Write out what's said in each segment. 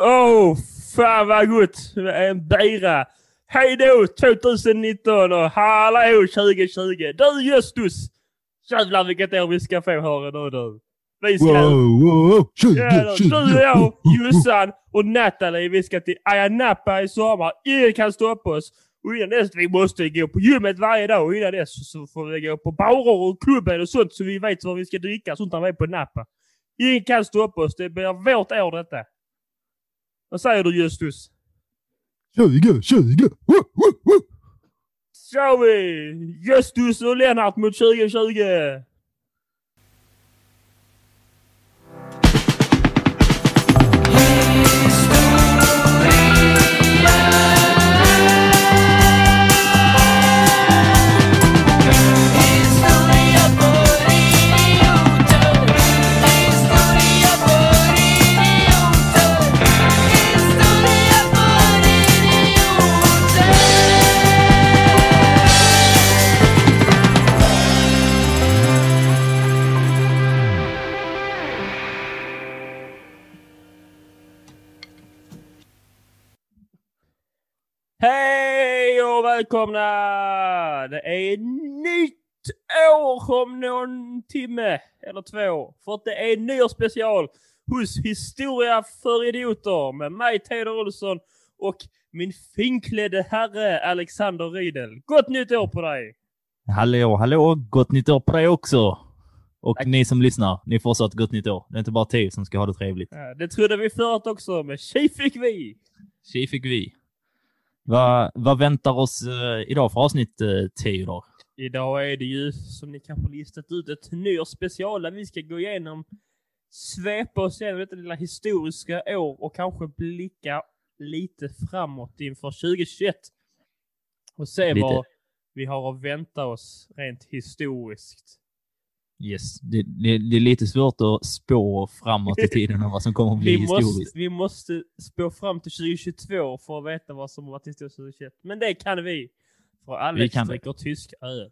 Åh, oh, fan vad gott! En bira. Hej då 2019 och hallå 2020! Du Justus! Jävlar vilket år vi ska få höra nu du. Vi ska... Wow, wow, Ja, du och jag, Jossan och Natalie, vi ska till Ayia Napa i sommar. Ingen kan stoppa oss. Och innan dess, vi måste gå på gymmet varje dag och innan dess så får vi gå på barer och klubben och sånt så vi vet vad vi ska dricka sånt när vi är på Napa. Ingen kan stoppa oss. Det blir vårt år detta. Vad säger du Justus? Tjugo, tjugo. Woo, woo, woo. kör vi! Justus och Lennart mot 2020! Välkomna! Det är nytt år om någon timme eller två. För att det är nyårsspecial hos Historia för idioter med mig Teodor Olsson och min finklädde herre Alexander Riedel. Gott nytt år på dig! Hallå, hallå! Gott nytt år på dig också! Och Tack. ni som lyssnar, ni får också ett gott nytt år. Det är inte bara Teo som ska ha det trevligt. Ja, Det trodde vi förut också, men tji fick vi! Tji fick vi. Va, vad väntar oss eh, idag för avsnitt, uh, Teodor? Idag är det ju, som ni kanske listat ut, ett nyårsspecial där vi ska gå igenom, svepa oss igenom detta lilla historiska år och kanske blicka lite framåt inför 2021. Och se Lite. vad vi har att vänta oss rent historiskt. Yes, det, det, det är lite svårt att spå framåt i tiden och vad som kommer att bli Vi historiskt. måste, vi måste spå fram till 2022 för att veta vad som har varit historiskt 2021. Men det kan vi. För Alex kan det. dricker tysk öl.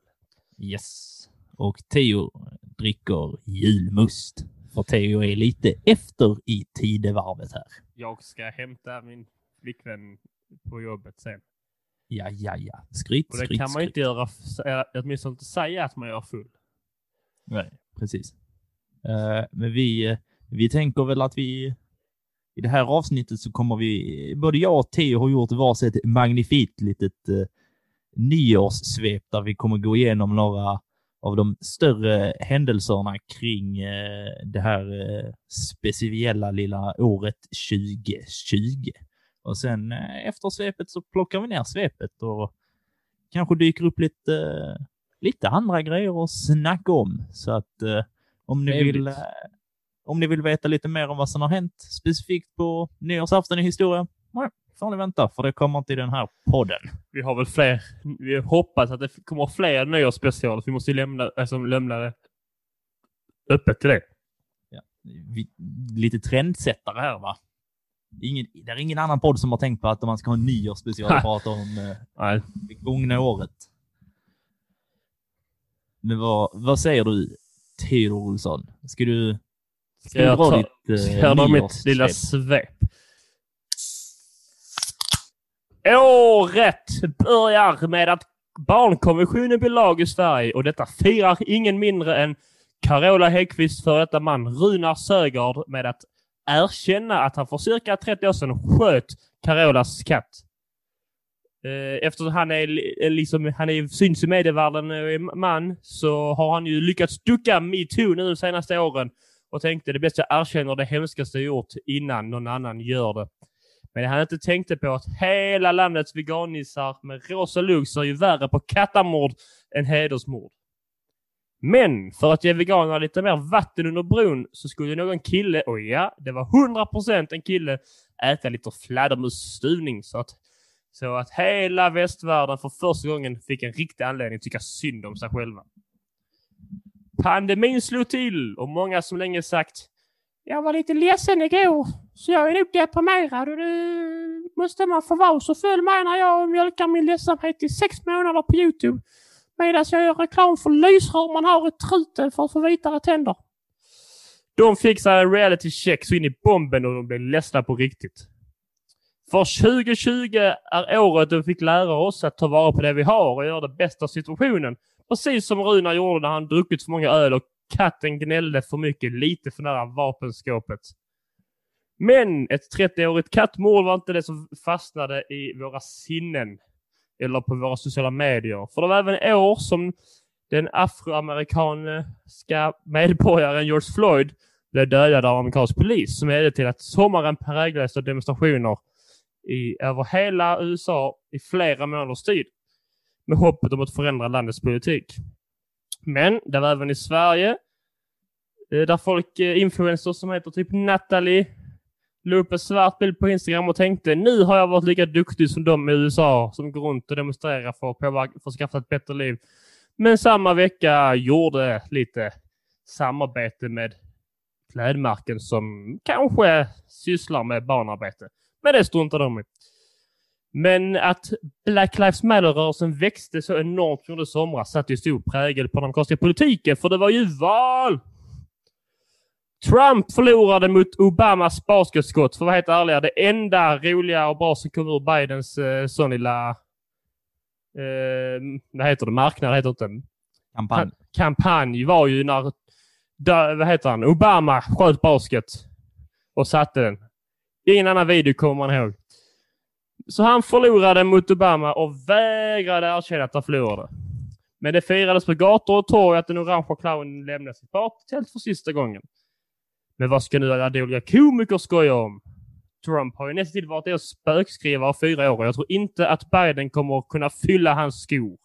Yes. Och Teo dricker julmust. För Teo är lite efter i tidevarvet här. Jag ska hämta min flickvän på jobbet sen. Ja, ja, ja. Skryt, Och det skryt, kan man skryt. inte göra, äh, åtminstone inte säga att man gör full. Nej, precis. Eh, men vi, vi tänker väl att vi i det här avsnittet så kommer vi, både jag och Theo har gjort varsitt magnifikt litet uh, nyårssvep där vi kommer gå igenom några av de större händelserna kring eh, det här eh, speciella lilla året 2020. Och sen eh, efter svepet så plockar vi ner svepet och kanske dyker upp lite eh, lite andra grejer att snacka om. Så att eh, om, ni Trevligt. vill, eh, om ni vill veta lite mer om vad som har hänt specifikt på nyårsafton i historia, nej, får ni vänta för det kommer inte i den här podden. Vi har väl fler, vi hoppas att det kommer fler nyårsspecialer. Vi måste ju lämna, alltså, lämna det öppet till det. Vi, lite trendsättare här va? Ingen, det är ingen annan podd som har tänkt på att man ska ha en nyårsspecial och prata om eh, det gångna året. Men vad, vad säger du, Theodor Olsson? Ska du, ska ska jag dra ta, ditt ska eh, jag dra mitt lilla svep? Året börjar med att barnkonventionen blir lag i Sverige och detta firar ingen mindre än Carola Häggkvist för detta man Runar Sögaard med att erkänna att han för cirka 30 år sedan sköt Carolas katt. Eh, eftersom han är, eh, liksom, han är syns i medievärlden och är man så har han ju lyckats ducka metoo nu de senaste åren och tänkte det bästa jag erkänner det hemskaste jag gjort innan någon annan gör det. Men han inte tänkte på att hela landets veganissar med rosa lugg är ju värre på kattamord än hedersmord. Men för att ge veganerna lite mer vatten under bron så skulle någon kille, och ja, det var 100% en kille, äta lite fladdermusstuvning så att, så att hela västvärlden för första gången fick en riktig anledning att tycka synd om sig själva. Pandemin slog till och många som länge sagt jag var lite ledsen igår, så jag är nog deprimerad och det måste man få vara. Så följ mig när jag mjölkar min ledsamhet i sex månader på Youtube. Medan jag gör reklam för lysrör man har i truten för att få vitare tänder. De fick sig en reality check så in i bomben och de blev ledsna på riktigt. För 2020 är året då vi fick lära oss att ta vara på det vi har och göra det bästa av situationen. Precis som Runar gjorde när han druckit för många öl och katten gnällde för mycket, lite för nära vapenskåpet. Men ett 30-årigt kattmord var inte det som fastnade i våra sinnen eller på våra sociala medier. För det var även år som den afroamerikanska medborgaren George Floyd blev dödad av amerikansk polis som ledde till att sommaren präglades av demonstrationer i, över hela USA i flera månaders tid med hoppet om att förändra landets politik. Men det var även i Sverige eh, där folk, eh, influencers som heter typ Natalie, la upp en svart bild på Instagram och tänkte nu har jag varit lika duktig som de i USA som går runt och demonstrerar för att, påverka, för att skaffa ett bättre liv. Men samma vecka gjorde lite samarbete med klädmärken som kanske sysslar med barnarbete. Men det struntar de i. Men att Black Lives Matter-rörelsen växte så enormt under somras satte ju stor prägel på den amerikanska politiken, för det var ju val! Trump förlorade mot Obamas basketskott, för att vara helt ärliga, det enda roliga och bra som kom ur Bidens eh, sån lilla... Eh, vad heter det? Marknad heter det inte. Kampanj. Kampanj var ju när, vad heter han, Obama sköt basket och satte den. Ingen annan video kommer man ihåg. Så han förlorade mot Obama och vägrade erkänna att han förlorade. Men det firades på gator och torg att den orangea clownen lämnade sitt partytält för sista gången. Men vad ska nu alla dåliga komiker skoja om? Trump har ju nästan till varit deras spökskrivare i fyra år och jag tror inte att Biden kommer att kunna fylla hans skor.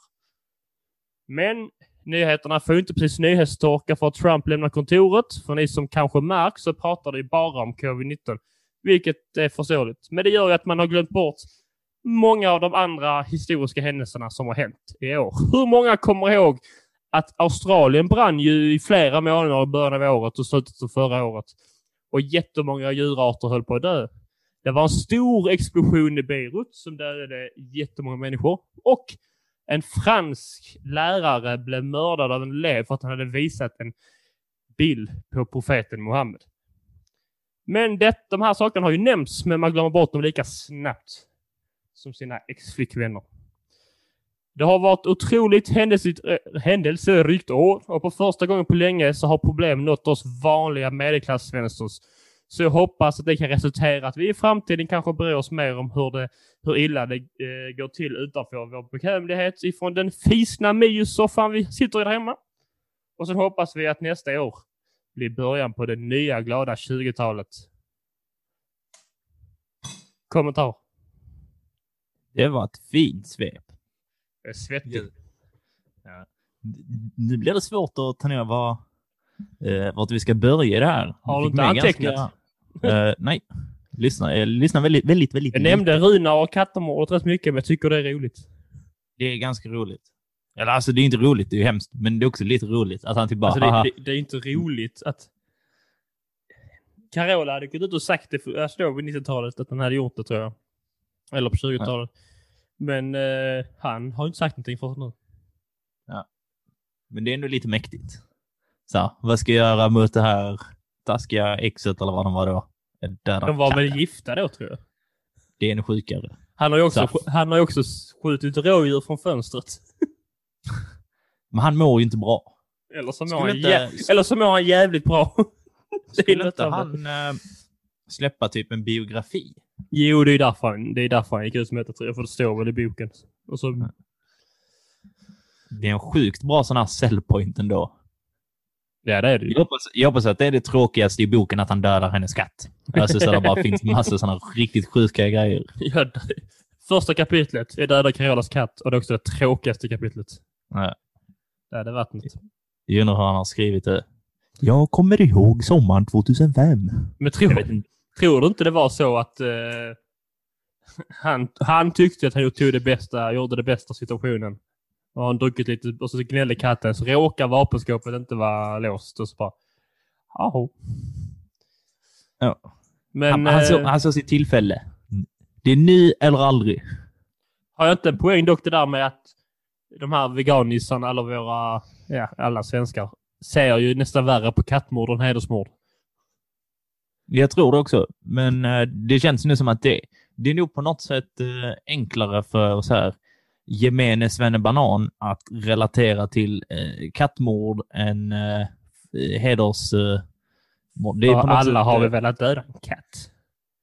Men nyheterna får ju inte precis nyhetstorka för att Trump lämnar kontoret. För ni som kanske märks så pratar det ju bara om covid-19, vilket är förståeligt. Men det gör ju att man har glömt bort många av de andra historiska händelserna som har hänt i år. Hur många kommer ihåg att Australien brann ju i flera månader i början av året och slutet av förra året. Och jättemånga djurarter höll på att dö. Det var en stor explosion i Beirut som dödade jättemånga människor. Och en fransk lärare blev mördad av en elev för att han hade visat en bild på profeten Muhammed. Men det, de här sakerna har ju nämnts, men man glömmer bort dem lika snabbt som sina ex-flickvänner. Det har varit otroligt händelserikt, år och på första gången på länge så har problem nått oss vanliga medelklassvensters. Så jag hoppas att det kan resultera att vi i framtiden kanske bryr oss mer om hur, det, hur illa det eh, går till utanför vår bekvämlighet ifrån den fisna myssoffan vi sitter i där hemma. Och sen hoppas vi att nästa år blir början på det nya glada 20-talet. Kommentar? Det var ett fint svep. Jag är svettig. Ja. Nu blir det svårt att ta ner var, eh, vart vi ska börja det här. Har du inte antecknat? ganska- eh, nej. Lyssna, jag lyssnar väldigt, väldigt, väldigt Jag nämnde Runar och kattemordet rätt mycket, men jag tycker det är roligt. Det är ganska roligt. Eller alltså, det är inte roligt, det är ju hemskt. Men det är också lite roligt att han typ bara... Alltså, det, det, det är inte roligt att... Carola hade gått ut och sagt det för, jag står vid 90-talet att han hade gjort det tror jag. Eller på 20-talet. Men eh, han har inte sagt någonting förrän nu. Men det är ändå lite mäktigt. Så, vad ska jag göra mot det här taskiga exet eller vad de var då? De var väl gifta då tror jag. Det är ännu sjukare. Han har ju också, Så. han har också skjutit rådjur från fönstret. Men han mår ju inte bra. Eller så mår, han, inte- jä- eller så mår han jävligt bra. Skulle inte han äh, släppa typ en biografi? Jo, det är därför han, det är därför han gick ut med det tror jag, för det står väl i boken. Och så, Det är en sjukt bra sån här sellpoint ändå. ja, det är det. Jag hoppas, jag hoppas att det är det tråkigaste i boken, att han dödar hennes katt. Alltså så det bara finns massor sådana riktigt sjuka grejer. Ja, första kapitlet är Döda Carolas katt och det är också det tråkigaste kapitlet. Ja. Det hade varit något. Jag undrar hur han har skrivit det. Jag kommer ihåg sommaren 2005. Men tror, vet inte. tror du inte det var så att eh, han, han tyckte att han tog det bästa, gjorde det bästa situationen? Och han druckit lite och så gnällde katten så råkar vapenskåpet inte vara låst och så bara... Jaha. Ja. Men Han, han, såg, eh, han såg sitt tillfälle. Det är nu eller aldrig. har jag inte en poäng dock det där med att de här veganisarna, eller våra, ja, alla svenskar, ser ju nästan värre på kattmord än hedersmord. Jag tror det också, men eh, det känns nu som att det, det är nog på något sätt eh, enklare för så här gemene svennebanan att relatera till eh, kattmord än eh, heders... Eh, det är alla sätt, har eh, väl velat döda en katt?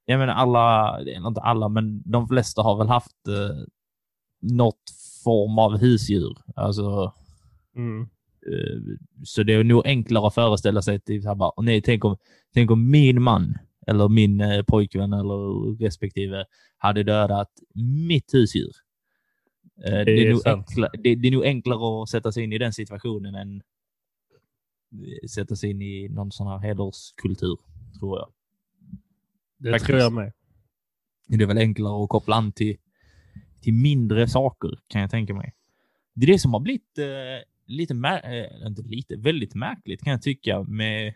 Jag menar alla, inte alla, men de flesta har väl haft eh, något form av husdjur. Alltså, Mm. eh, så det är nog enklare att föreställa sig typ så här bara, "Åh nej, tänk om, tänk om min man eller min eh, pojkvän eller respektive hade dödat mitt husdjur. Eh, det, är är nog sant. enkla, det, det är nog enklare att sätta sig in i den situationen än sätta sig in i någon sån här hederskultur, tror jag. Det Faktiskt. tror jag med. Det är väl enklare att koppla an till, till mindre saker, kan jag tänka mig. Det är det som har blivit eh, lite, eh, inte lite, väldigt märkligt kan jag tycka med,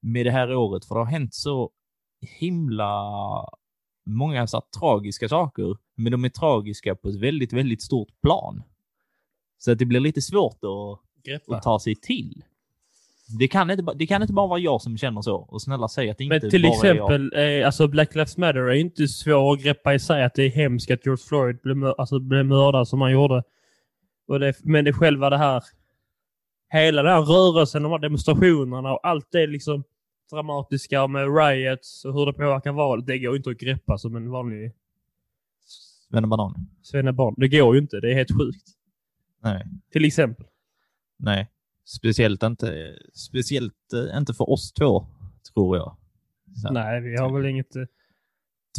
med det här året. För det har hänt så himla många så tragiska saker, men de är tragiska på ett väldigt, väldigt stort plan. Så att det blir lite svårt att, att ta sig till. Det kan, inte, det kan inte bara vara jag som känner så. Och snälla säg att det inte Men till bara är jag. exempel, eh, alltså Black Lives Matter är inte svår att greppa i sig att det är hemskt att George Floyd blev, alltså, blev mördad som han gjorde. Det, men det själva det här, hela den här rörelsen, de här demonstrationerna och allt det liksom dramatiska med riots och hur det påverkar valet, det går inte att greppa som en vanlig Svennebanan. svennebarn. Det går ju inte, det är helt sjukt. Nej. Till exempel. Nej, speciellt inte, speciellt eh, inte för oss två, tror jag. Så, Nej, vi har väl inget... eh,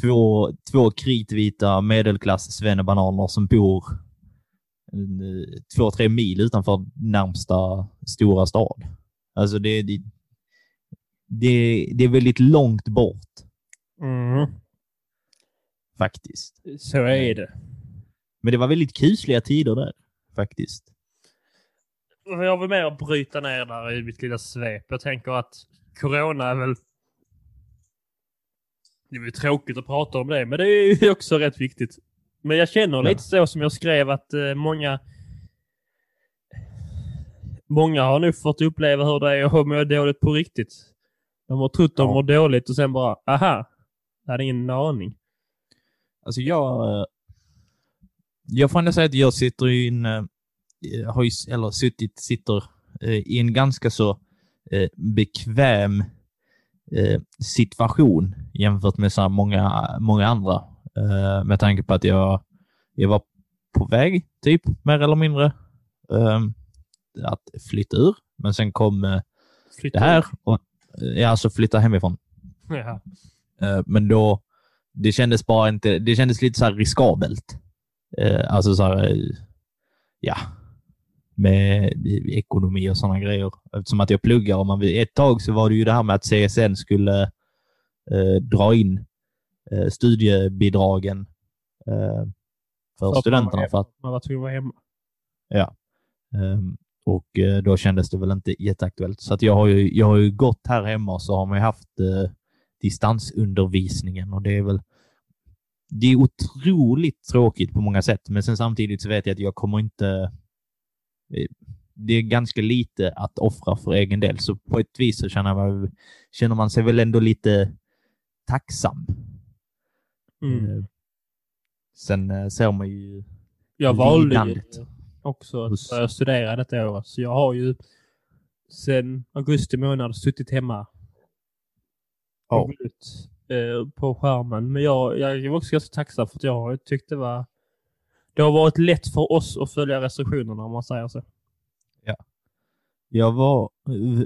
Två, två kritvita medelklass svennebananer som bor eh, två, tre mil utanför närmsta stora stad. Alltså det, det, det, det är väldigt långt bort Mm, faktiskt. så är det. Men det var väldigt kusliga tider där faktiskt. Jag vill mer bryta ner där i mitt lilla svep. Jag tänker att corona är väl... Det är väl tråkigt att prata om det, men det är ju också rätt viktigt. Men jag känner Ja. lite så som jag skrev att eh, många... Många har nu fått uppleva hur det är att må dåligt på riktigt. De har trott de Ja. mår dåligt och sen bara, aha, jag hade ingen aning. Alltså jag... eh, Jag får ändå säga att jag sitter i en... eh, Har ju, eller suttit, sitter eh, i en ganska så eh, bekväm situation jämfört med så många, många andra. Med tanke på att jag, jag var på väg, typ, mer eller mindre, eh, att flytta ur. Men sen kom Flytta det här och jag alltså flytta hemifrån. Ja. Men då, det kändes bara inte, det kändes lite så här riskabelt. Alltså så här, ja, med ekonomi och sådana grejer. Eftersom att jag pluggar och man ett tag så var det ju det här med att CSN skulle eh, dra in eh, studiebidragen eh, för, var studenterna. För att, Man var tvungen att vara hemma. Ehm, och eh, då kändes det väl inte jätteaktuellt. Så att jag har ju, jag har ju gått här hemma och så har man ju haft eh, distansundervisningen och det är väl det är otroligt tråkigt på många sätt, men sen samtidigt så vet jag att jag kommer inte... Det är ganska lite att offra för egen del, så på ett vis så känner man, känner man sig väl ändå lite tacksam. Mm. Eh, Sen eh, ser man ju... Jag valde ju också att börja studera detta året. Så jag har ju sedan augusti månad suttit hemma Ja. eh, på skärmen. Men jag, jag är också ganska tacksam för att jag har tyckt det var... Det har varit lätt för oss att följa restriktionerna om man säger så. Jag var,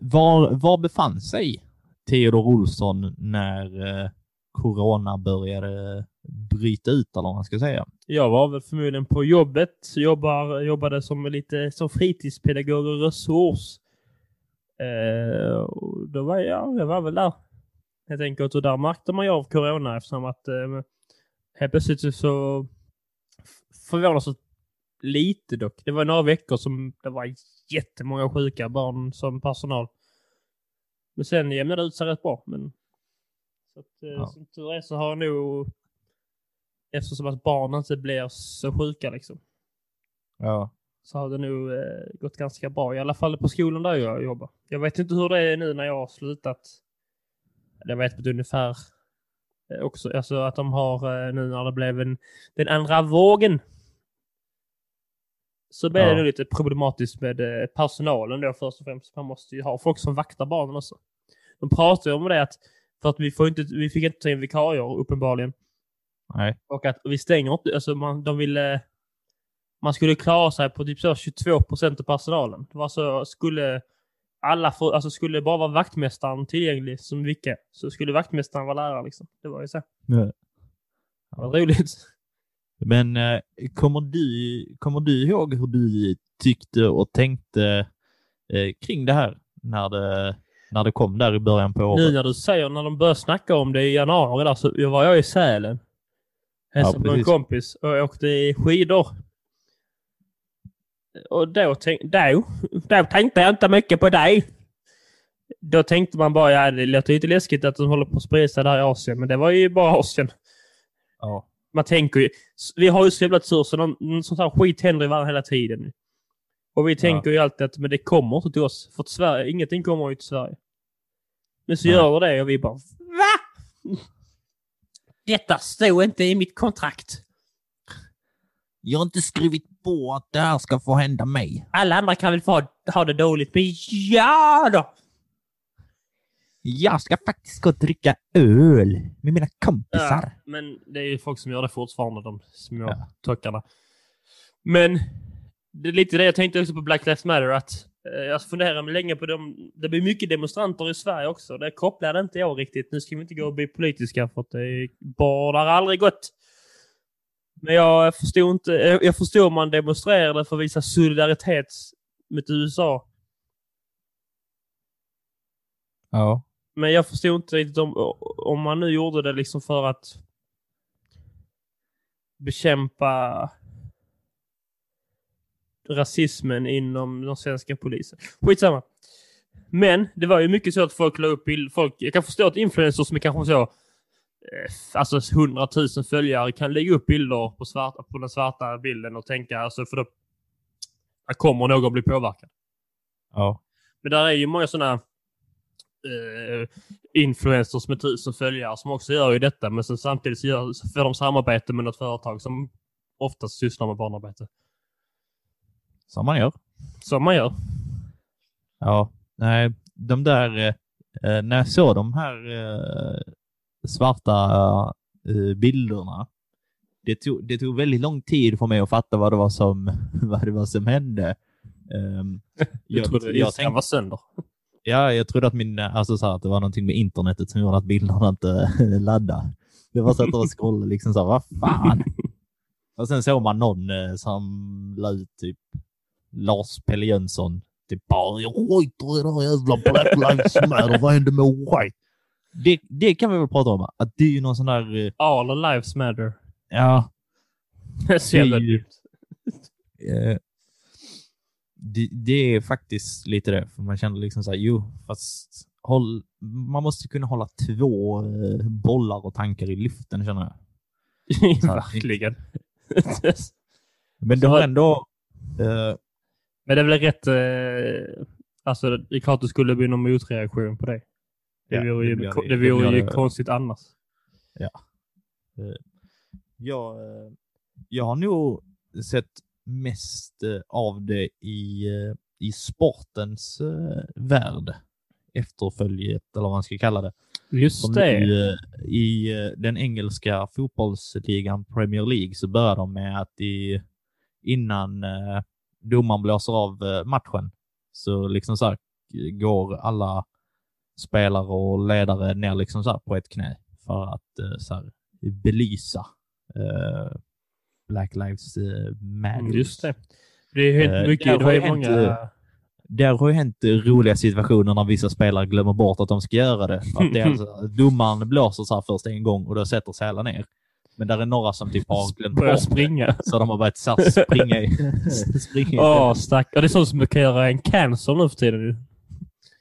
var, var befann sig Theodor Olsson när eh, corona började bryta ut, eller vad man ska säga? Jag var väl förmodligen på jobbet. Jobbar, jobbade som lite som fritidspedagog och resurs. Eh, och då var jag, jag var väl där. Helt enkelt. Och där märkte man ju av corona eftersom att eh, helt plötsligt så förvånansvärt lite dock. Det var några veckor som det var jättemånga sjuka barn som personal. Men sen jämnade det ut sig rätt bra. Men så att, eh, Ja. som tur är så har jag nog eftersom att barnen inte blir så sjuka liksom. Ja. Så har det nog eh, gått ganska bra. I alla fall på skolan där jag jobbar. Jag vet inte hur det är nu när jag har slutat. Jag vet på ett ungefär eh, också. Alltså att de har eh, nu när det blev en, den andra vågen. Så blev Ja. det lite problematiskt med eh, personalen då först och främst. Man måste ju ha folk som vaktar barnen också. De pratar ju om det att för att vi, får inte, vi fick inte ta in vikarier uppenbarligen. Nej. Och att vi stänger inte, alltså man, de ville... Man skulle klara sig på typ så 22 procent av personalen. Det var så, skulle alla få, alltså skulle bara vara vaktmästaren tillgänglig som vicka, så skulle vaktmästaren vara lärare liksom. Det var ju så. Ja. Det var roligt. Men eh, kommer, du, kommer du ihåg hur du tyckte och tänkte eh, kring det här när det, när det kom där i början på året? Nu när du säger, när de började snacka om det i januari där, så var jag i Sälen. Hälsade på en kompis och åkte i skidor. Och då, tänk, då, då tänkte jag inte mycket på dig. Då tänkte man bara, ja det låter lite läskigt att de håller på att sprida sig där i Asien, men det var ju bara Asien. Ja. Man tänker ju, vi har ju så jävla tur så någon, någon sån här skit händer i världen hela tiden. Och vi tänker ju alltid att men det kommer inte till oss. För att Sverige, ingenting kommer ju till Sverige. Men så Nej. gör det och vi bara VA? Detta stod inte i mitt kontrakt. Jag har inte skrivit på att det här ska få hända mig. Alla andra kan väl få ha, ha det dåligt, men ja då! Jag ska faktiskt gå och dricka öl med mina kompisar. Ja, men det är ju folk som gör det fortfarande, de små Ja. tockarna. Men det är lite det jag tänkte också på Black Lives Matter, att eh, jag funderar länge på dem. Det blir mycket demonstranter i Sverige också. Det kopplade inte jag riktigt. Nu ska vi inte gå och bli politiska för att det bådar aldrig gott. Men jag förstod inte, jag jag förstod om man demonstrerade för att visa solidaritet mot USA. Ja. Men jag förstod inte riktigt om, om man nu gjorde det liksom för att bekämpa rasismen inom den svenska polisen. Skitsamma. Men det var ju mycket så att folk la upp bild, folk, jag kan förstå att influencers som är kanske så, eh, alltså 100 000 följare kan lägga upp bilder på, svarta, på den svarta bilden och tänka, alltså för då kommer någon bli påverkad. Ja. Men där är ju många sådana eh, influencers med tusen följare som också gör ju detta, men sen samtidigt så, gör, så får de samarbete med något företag som oftast sysslar med barnarbete. Som man gör. Som man gör. Ja. Nej, de där... eh, när jag såg de här eh, svarta eh, bilderna, det tog, det tog väldigt lång tid för mig att fatta vad det var som, vad det var som hände. Ehm, Jag, trodde jag tänkte- var sönder. Ja, jag trodde att min, alltså så här, att det var någonting med internetet som gjorde att bilderna inte laddade. Det var så att jag scrollade liksom så här, vad fan? Och sen såg man någon eh, som la ut typ Lars Pelle Jönsson. Typ bara, jag skiter i det här jävla Black Lives Matter, vad hände med white? Det, det kan vi väl prata om, att det är ju någon sån där, eh, All lives matter. ja, Så jävla Det är ju- dumt. Det, det är faktiskt lite det, för man känner liksom så här, jo, fast håll, man måste kunna hålla två eh, bollar och tankar i luften känner jag. Verkligen. Men det har ändå, eh, Men det är väl rätt... Eh, alltså, det är klart det skulle bli någon motreaktion på det. Det Ja, vore ju, det det det. Det vore blir ju det. konstigt annars. jag, eh, jag har nog sett mest eh, av det i, eh, i sportens eh, värld. Efterföljet, eller vad man ska kalla det. Just Som det. I eh, den engelska fotbollsligan Premier League så börjar de med att i, innan domaren blåser av matchen så liksom så här, går alla spelare och ledare ner liksom så på ett knä för att så här, belysa eh, Black Lives eh, Matter. Mm, Just det. Det är helt Eh, mycket. där Det har ju hänt, många... eh, Där har ju hänt roliga situationer när vissa spelare glömmer bort att de ska göra det. Att det alltså, domaren blåser så här först en gång och då sätter sig alla ner. Men där är några som typ har glömt bort springa. Så de har börjat så springa i... springa i Åh, stack. Ja, det är sånt som kan göra en cancer nu för tiden.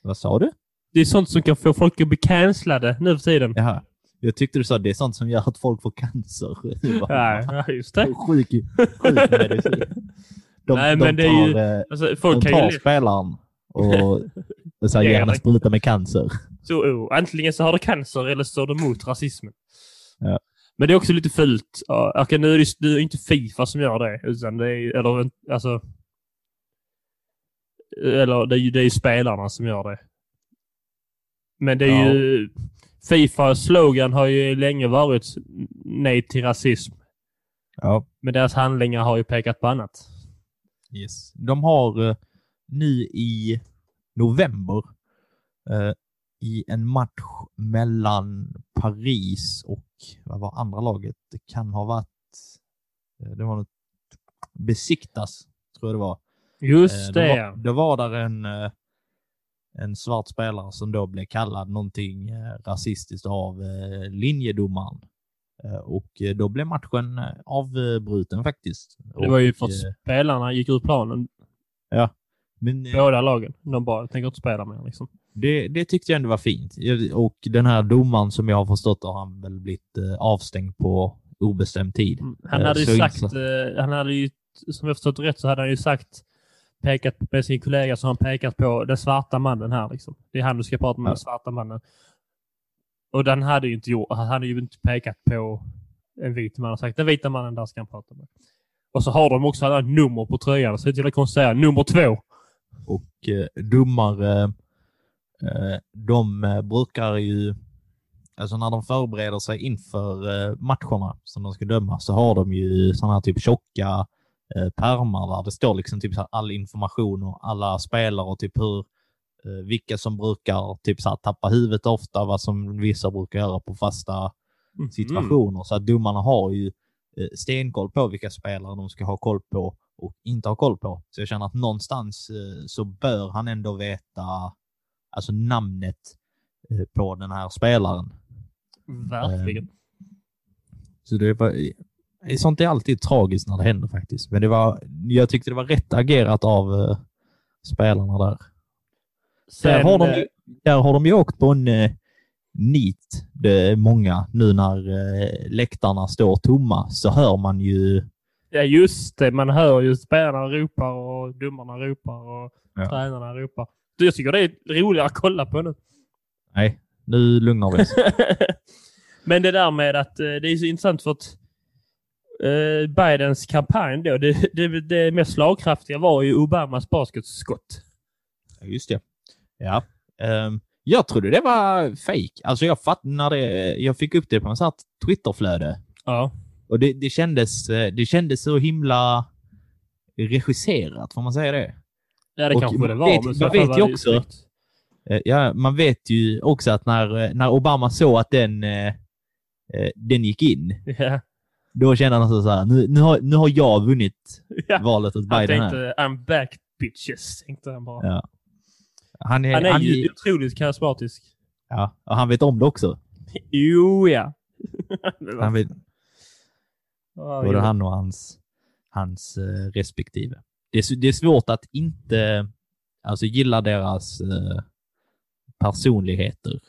Vad sa du? Det är sånt som kan få folk att bli cancellade nu för tiden. Jaha. Jag tyckte du sa det är sånt som gör att folk får cancer. Ja, just det. Sjuk, sjuk medicin. De, Nej, de men det är tar, ju- eh, Alltså, de folk ju... tar lätt- spelaren och, så här, Ger den. spruta med cancer. Så, oh, antingen så har du cancer eller står du mot rasismen. Ja. Men det är också lite fult. Okej, nu är det, det är inte Fifa som gör det, utan det är eller alltså... Eller det är ju det är ju spelarna som gör det. Men det är Ja. ju... Fifas slogan har ju länge varit nej till rasism. Ja. Men deras handlingar har ju pekat på annat. Yes. De har eh, nu i november eh, i en match mellan Paris och vad var andra laget? Det kan ha varit eh, det var något Besiktas, tror jag det var. Just Eh, det, Då var, då var där en, eh, en svart spelare som då blev kallad någonting eh, rasistiskt av eh, linjedomaren. Eh, Och då blev matchen avbruten faktiskt. Det var ju för att spelarna gick ur planen, Men eh, båda lagen. De bara, tänker inte spela mer liksom. det, det tyckte jag ändå var fint. Och den här domaren som jag har förstått har han väl blivit avstängd på obestämd tid. Mm. Han hade ju så sagt, han hade ju, som jag förstått rätt så hade han ju sagt, pekat med sin kollega så har han pekat på den svarta mannen här liksom. Det är han du ska prata med, Ja. den svarta mannen. Och den hade ju inte gjort, han hade ju inte pekat på en vit man och sagt den vita mannen där ska han prata med. Och så har de också alla nummer på tröjan, så det är till att konst säga nummer två. Och eh, domare, eh, de eh, brukar ju, alltså när de förbereder sig inför eh, matcherna som de ska döma så har de ju sådana här typ tjocka eh, pärmar där det står liksom typ så all information och alla spelare och typ hur, eh, vilka som brukar typ så tappa huvudet ofta, vad som vissa brukar göra på fasta Mm. situationer. Så att domarna har ju eh, stenkoll på vilka spelare de ska ha koll på och inte ha koll på. Så jag känner att någonstans eh, så bör han ändå veta alltså namnet eh, på den här spelaren. Mm. Verkligen. Så det var, sånt är alltid tragiskt när det händer faktiskt. Men det var, jag tyckte det var rätt agerat av eh, spelarna där. Där har, de, eh, där har de ju åkt på en eh, nit, det är många, nu när eh, läktarna står tomma så hör man ju Ja, just det. Man hör ju spelarna ropar och domarna ropar och Ja. tränarna ropar. Jag tycker det är roligare att kolla på nu. Nej, nu lugnar vi oss. Men det där med att det är så intressant för att eh, Bidens kampanj då, det, det, det mest slagkraftiga var ju Obamas basketskott. Just det. Ja. Ehm, jag trodde det var fake. Alltså jag fatt när det, jag fick upp det på en sån här Twitterflöde. Ja. Och det, det, kändes, eh, det kändes så himla regisserat, får man säga det? Ja, det Och kanske det var. vet- men man vet ju också-. Eh, Ja, man vet ju också att när, eh, när Obama såg att den, den gick in, Ja. Då kände han så här, nu, nu, har, nu har jag vunnit Ja. valet åt Han Biden här. tänkte I'm back bitches, tänkte han bara. Ja. Han är, Han är han, ju otroligt karismatisk. ja, och han vet om det också. Jo, ja. Han vet, både han och hans, hans eh, respektive. Det är, det är svårt att inte alltså, gilla deras eh, personligheter.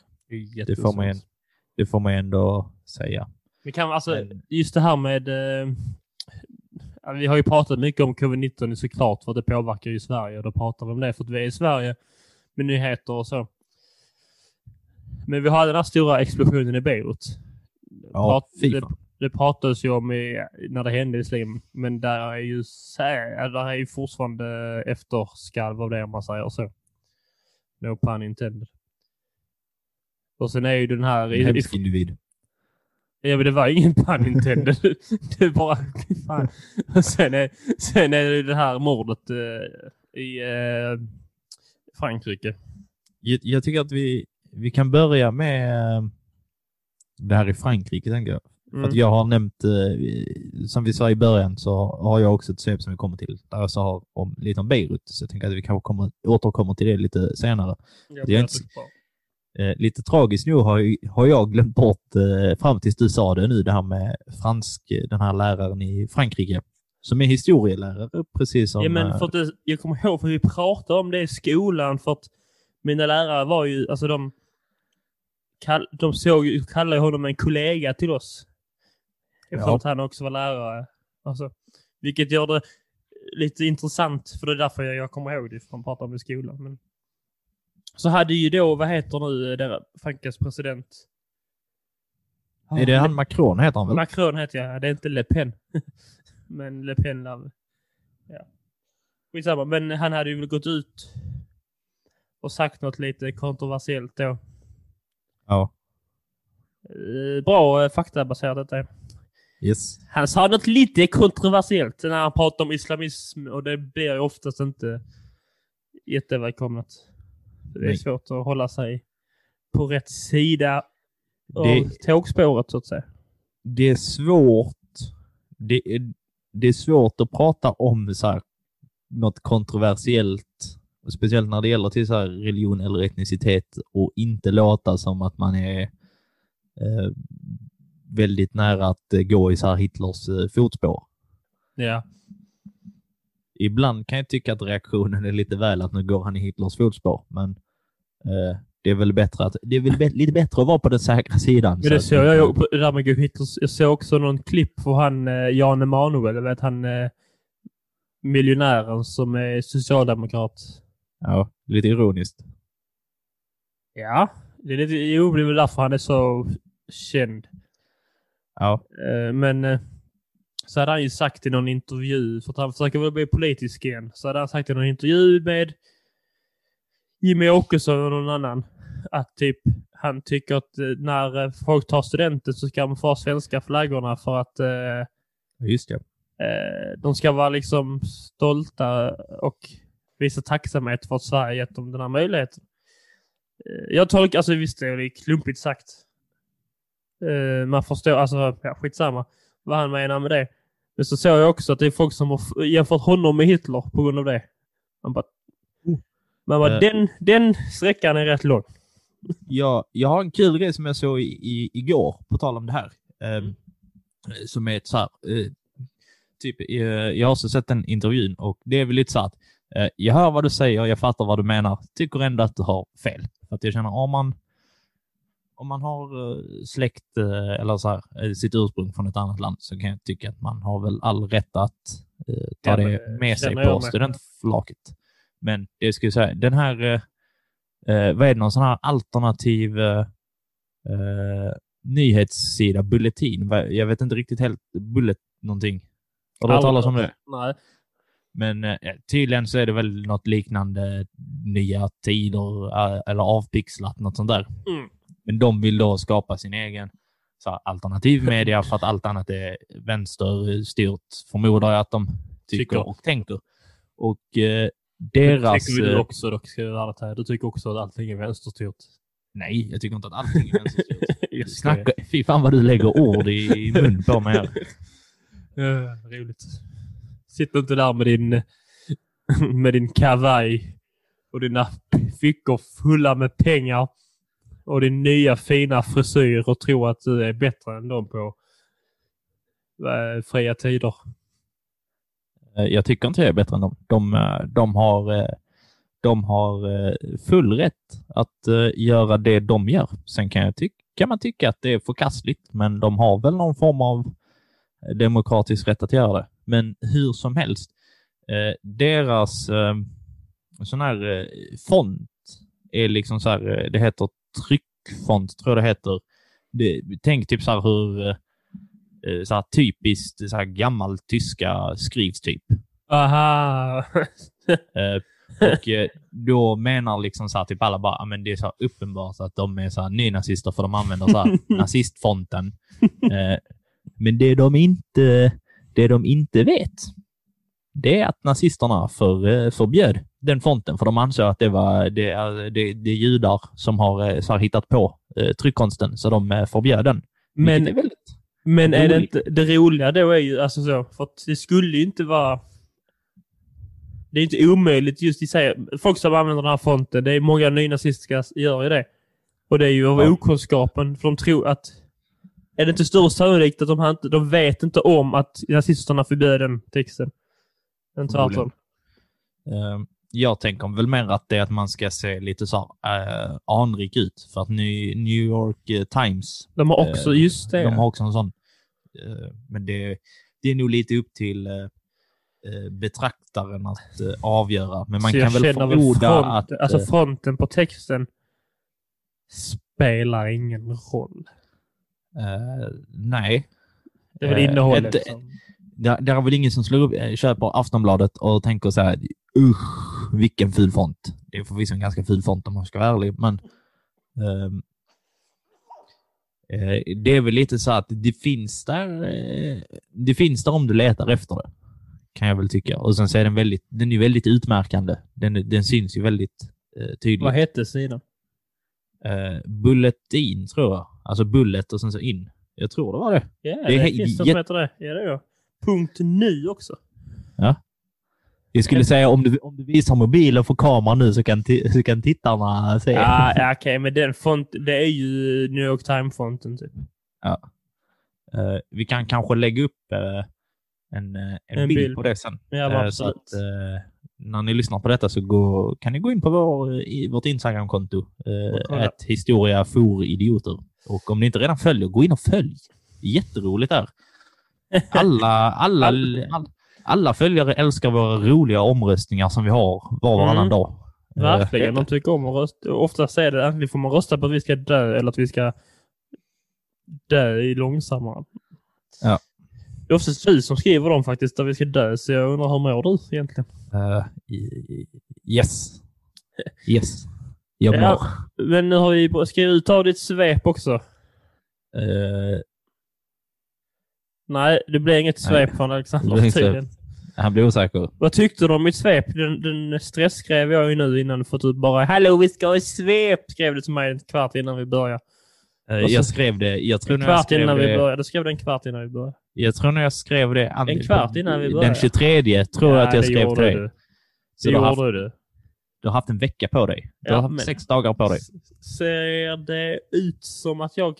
Det får, man, det får man ändå säga. Men kan, alltså, just det här med... Eh, vi har ju pratat mycket om covid-19 såklart för det påverkar ju Sverige och då pratar vi om det för att vi är i Sverige med nyheter och så. Men vi hade den här stora explosionen i Beirut. Ja, Prat- det, det pratades ju om i, när det hände visserligen, men där är ju, där är ju fortfarande efterskalv av det om man säger så. No pun intended. Och sen är ju den här... En i- i- hemsk individ. Ja, men det var ingen pun intended. det bara... Fan. Sen är, sen är det det här mordet eh, i eh, Frankrike. Jag, jag tycker att vi, vi kan börja med eh, det här i Frankrike, tänker jag. För Mm. att jag har nämnt, eh, som vi sa i början, så har jag också ett svep som vi kommer till, där jag sa om, lite om Beirut. Så jag tänker att vi kanske kommer, återkommer till det lite senare. Jag det är inte-. Eh, lite tragiskt nu har, har jag glömt bort, eh, fram tills du sa det nu, det här med fransk, eh, den här läraren i Frankrike, som är historielärare, precis som... Ja, men eh, för det, jag kommer ihåg för vi pratade om det i skolan för att mina lärare var ju, alltså de, kall, de såg, kallade honom en kollega till oss. Eftersom Ja. att han också var lärare. Alltså, vilket gör det lite intressant, för det är därför jag, jag kommer ihåg det, för de pratade om det i skolan. Men... Så hade ju då, vad heter nu, deras Frankrikes president? Är det han Macron heter han väl? Macron heter jag. Det är inte Le Pen. Men Le Pen lär... Ja. Skitsamma. Men han hade ju gått ut och sagt något lite kontroversiellt då. Ja. Eh, Bra eh, faktabaserat detta. Yes. Han sa något lite kontroversiellt när han pratade om islamism och det blir ju oftast inte jättevälkomnat. Det är svårt att hålla sig på rätt sida av Det, tågspåret så att säga. det är svårt. Det är, det är svårt att prata om så här, något kontroversiellt, speciellt när det gäller till så här, religion eller etnicitet och inte låta som att man är eh, väldigt nära att gå i så Hitlers eh, fotspår. Ja. Ibland kan jag tycka att reaktionen är lite väl att nu går han i Hitlers fotspår, men eh, det är väl bättre att det är väl bä- lite bättre att vara på den säkra sidan. Men det så såg att- jag på där med Hitlers. Jag såg också någon klipp på han eh, Jan Emanuel, vet han eh, miljonären som är socialdemokrat. Ja, lite ironiskt. Ja, det är lite, jo, det är väl därför han är så känd. Ja, Eh, Men eh, så hade han ju sagt i någon intervju, för att han försöker väl bli politisk igen, så hade han sagt i någon intervju med Jimmy Åkesson och någon annan att typ han tycker att eh, när eh, folk tar studenten så ska man få ha svenska flaggorna för att eh, just det. eh, de ska vara liksom stolta och visa tacksamhet för att Sverige gett dem den här möjligheten. Eh, jag tolkar, alltså visst det är klumpigt sagt. Man förstår, alltså ja, skitsamma vad han menar med det. Men så såg jag också att det är folk som har jämfört honom med Hitler på grund av det. Man bara, man bara Eh. den, den sträckan är rätt lång. Jag, jag har en kul grej som jag såg i, i, igår, på tal om det här. Eh, Mm. Som är ett så här, eh, typ, eh, jag har också sett den intervjun och det är väl lite så att jag hör vad du säger, jag fattar vad du menar, tycker ändå att du har fel. Att jag känner, om man, om man har eh, släkt eh, eller så här, eh, sitt ursprung från ett annat land så kan jag tycka att man har väl all rätt att eh, ta Ja, det med sig på med. studentflaket. Men det jag säga, den här eh, vad är det, någon sån här alternativ eh, nyhetssida, Bulletin. Jag vet inte riktigt helt, Bullet någonting. Har du hört talas om det? Nej. Men eh, tydligen så är det väl något liknande nya tider eller avpixlat, något sånt där. Mm. Men de vill då skapa sin egen så här, alternativ media för att allt annat är vänsterstyrt, förmodar jag att de tycker, Tycker. och tänker. Och eh, deras... tycker du eh, också dock, ska jag här. Du tycker också att allting är vänsterstyrt. Nej, jag tycker inte att allting är vänsterstyrt. Snacka, fy fan vad du lägger ord i, i mun på mig här. Ja, roligt. Sitter inte där med din, med din kavaj och dina fickor fulla med pengar och din nya fina frisyr och tro att du är bättre än dem på eh, fria tider. Eh, jag tycker inte jag är bättre än dem. De, eh, de har, eh, de har full rätt att göra det de gör. Sen kan, jag ty kan man tycka att det är förkastligt, men de har väl någon form av demokratisk rätt att göra det. Men hur som helst, deras sån här font är liksom så här, det heter tryckfont, tror jag det heter. Det, tänk typ så här hur eh, så här typiskt så här gammal tyska skrivs typ. Aha! Eh, och eh, då menar liksom så här, typ alla bara, "Ah, men det är så uppenbart att de är så här nynazister för de använder så här nazistfonten. Men det de inte, det de inte vet, det är att nazisterna för, förbjöd den fonten, för de ansåg att det var det, det, det är judar som har eh, så här, hittat på eh, tryckkonsten, så de eh, förbjöd den. Men, är väldigt... men är det inte, det roliga då är ju alltså så, för att det skulle ju inte vara det är inte omöjligt just i sig. Folk som använder den här fonten, det är många nynazistiska gör ju det. Och det är ju av Ja. okunskapen, för de tror att... Är det inte större sannolikt att de, har inte, de vet inte om att nazisterna förbjöd den texten? Än tvärtom. Eh, jag tänker väl mer att det är att man ska se lite så här, eh, anrik ut. För att New, New York eh, Times, De har också, Eh, just det. de har också en sån. eh, men det, det är nog lite upp till eh, eh, betraktaren att eh, avgöra. Men man kan väl förmoda front, att... Alltså eh, fronten på texten spelar ingen roll. Eh, nej, Det är väl Eh, innehållet. ett- som- det är väl ingen som slår upp, eh, köper Aftonbladet och tänker så här, usch, vilken ful font. Det är förvisso en ganska ful font om man ska vara ärlig, men ehm, eh, det är väl lite så att det finns där, eh, det finns där om du letar efter det. Kan jag väl tycka. Och sen så är den väldigt, den är väldigt utmärkande. Den, den syns ju väldigt eh, tydligt. Vad hette sidan? Eh, Bulletin tror jag. Alltså bullet och sen så in. Jag tror det var det. Ja, Det det, är finns något som heter det. Ja, det är jag. Punkt nu också. Jag skulle säga om du, om du visar mobilen för kameran nu så kan, så kan tittarna se. Ja, ja okej, men den font, det är ju New York Times-fonten typ. Eh, vi kan kanske lägga upp eh, en, eh, en, En bild, bild. på det sen. Ja, så att, när ni lyssnar på detta så gå, kan ni gå in på vår, i, vårt Instagramkonto. Eh, historia for idioter. Och om ni inte redan följer, gå in och följ. Jätteroligt där. Alla, alla, all, alla följare älskar våra roliga omröstningar som vi har var och varannan Mm. dag. Eh, Verkligen. De tycker om att rösta. Oftast är det antingen får man rösta på att vi ska dö eller att vi ska dö i långsammare. Ja. Det är oftast du som skriver dem faktiskt, där vi ska dö. Så jag undrar hur mår du egentligen? Eh, i- yes. Yes. Jag mår. Ja. Men nu har vi... Ska du ta ditt svep också? Eh, Nej, det blir inget Nej. svep från Alexander tydligen. han blir osäker. Vad tyckte du om mitt svep? Den, den stressskrev jag ju nu innan du fått ut bara Hallå, vi ska ha svep! Skrev du till mig en kvart innan vi började. Så- jag skrev det. Jag tror En när jag kvart skrev innan vi det. började. Du skrev det en kvart innan vi började. Jag tror när jag skrev det. an- En kvart innan vi Den började. 23 tror jag att jag skrev gjorde till dig. Så Det du har, haft, gjorde du. du har haft en vecka på dig. Du Ja, har haft sex dagar på dig. Ser det ut som att jag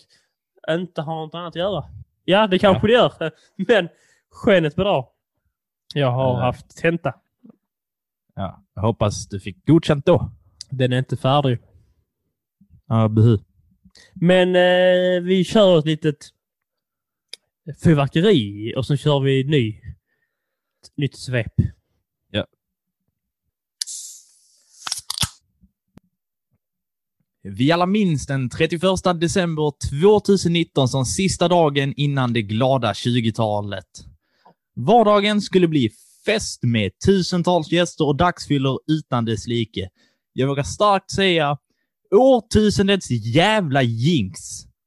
inte har något annat att göra? Ja, det kanske det gör. Men skenet bedrar. Jag har Eh. haft tenta. Ja, jag hoppas du fick godkänt då. Den är inte färdig. Ja, buhu. Men eh, vi kör ett litet fyrverkeri och så kör vi ny, nytt svep. Vi alla minns den 31 december 2019 som sista dagen innan det glada 20-talet. Vardagen skulle bli fest med tusentals gäster och dagsfyllor utan dess like. Jag vågar starkt säga årtusendets jävla jinx.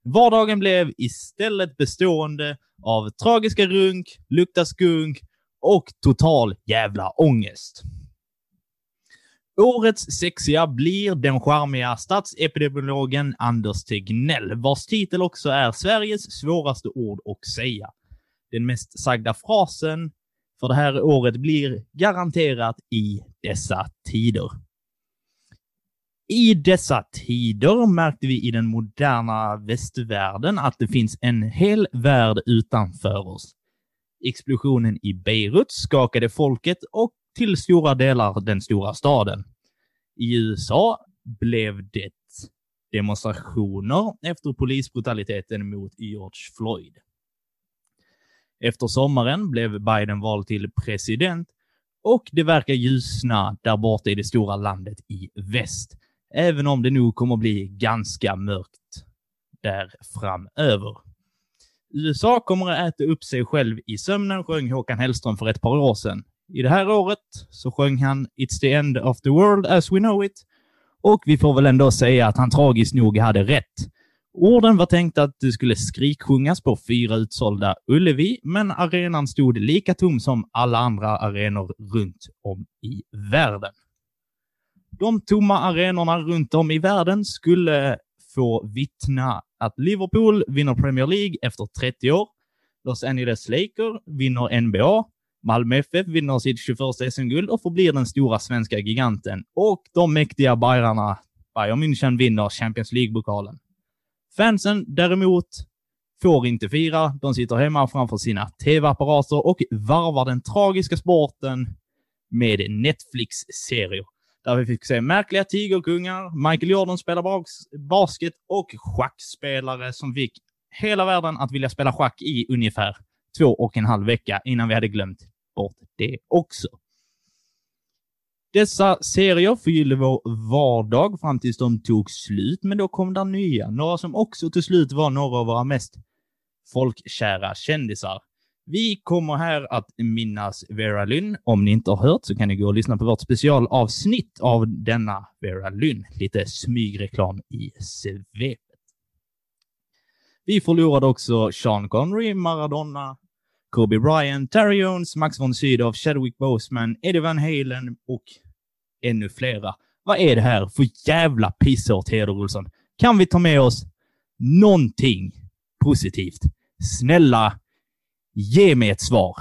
Vardagen blev istället bestående av tragiska runk, lukta skunk och total jävla ångest. Årets sexiga blir den charmiga statsepidemiologen Anders Tegnell, vars titel också är Sveriges svåraste ord att säga. Den mest sagda frasen för det här året blir garanterat i dessa tider. I dessa tider märkte vi i den moderna västvärlden att det finns en hel värld utanför oss. Explosionen i Beirut skakade folket och till stora delar den stora staden. I USA blev det demonstrationer efter polisbrutaliteten mot George Floyd. Efter sommaren blev Biden vald till president och det verkar ljusna där borta i det stora landet i väst. Även om det nog kommer bli ganska mörkt där framöver. USA kommer att äta upp sig själv i sömnen, sjöng Håkan Hellström för ett par år sedan. I det här året så sjöng han It's the end of the world as we know it. Och vi får väl ändå säga att han tragiskt nog hade rätt. Orden var tänkta att det skulle skriksjungas på fyra utsålda Ullevi, men arenan stod lika tom som alla andra arenor runt om i världen. De tomma arenorna runt om i världen skulle få vittna att Liverpool vinner Premier League efter 30 år, Los Angeles Lakers vinner NBA, Malmö FF vinner sitt 21 SM-guld och förblir den stora svenska giganten. Och de mäktiga bajrarna Bayern München, vinner Champions League-pokalen. Fansen däremot får inte fira. De sitter hemma framför sina tv-apparater och varvar den tragiska sporten med Netflix-serier. Där vi fick se märkliga tigerkungar, Michael Jordan spelar bas- basket och schackspelare som fick hela världen att vilja spela schack i ungefär två och en halv vecka innan vi hade glömt bort det också. Dessa serier förgyllde vår vardag fram tills de tog slut, men då kom det nya. Några som också till slut var några av våra mest folkkära kändisar. Vi kommer här att minnas Vera Lynn. Om ni inte har hört så kan ni gå och lyssna på vårt specialavsnitt av denna Vera Lynn. Lite smygreklam i svepet. Vi förlorade också Sean Connery, Maradona, Kobe Bryant, Terry Jones, Max von Sydow, Chadwick Boseman, Eddie Van Halen och ännu flera. Vad är det här för jävla pissår, Theodor Olsson? Kan vi ta med oss någonting positivt? Snälla, ge mig ett svar.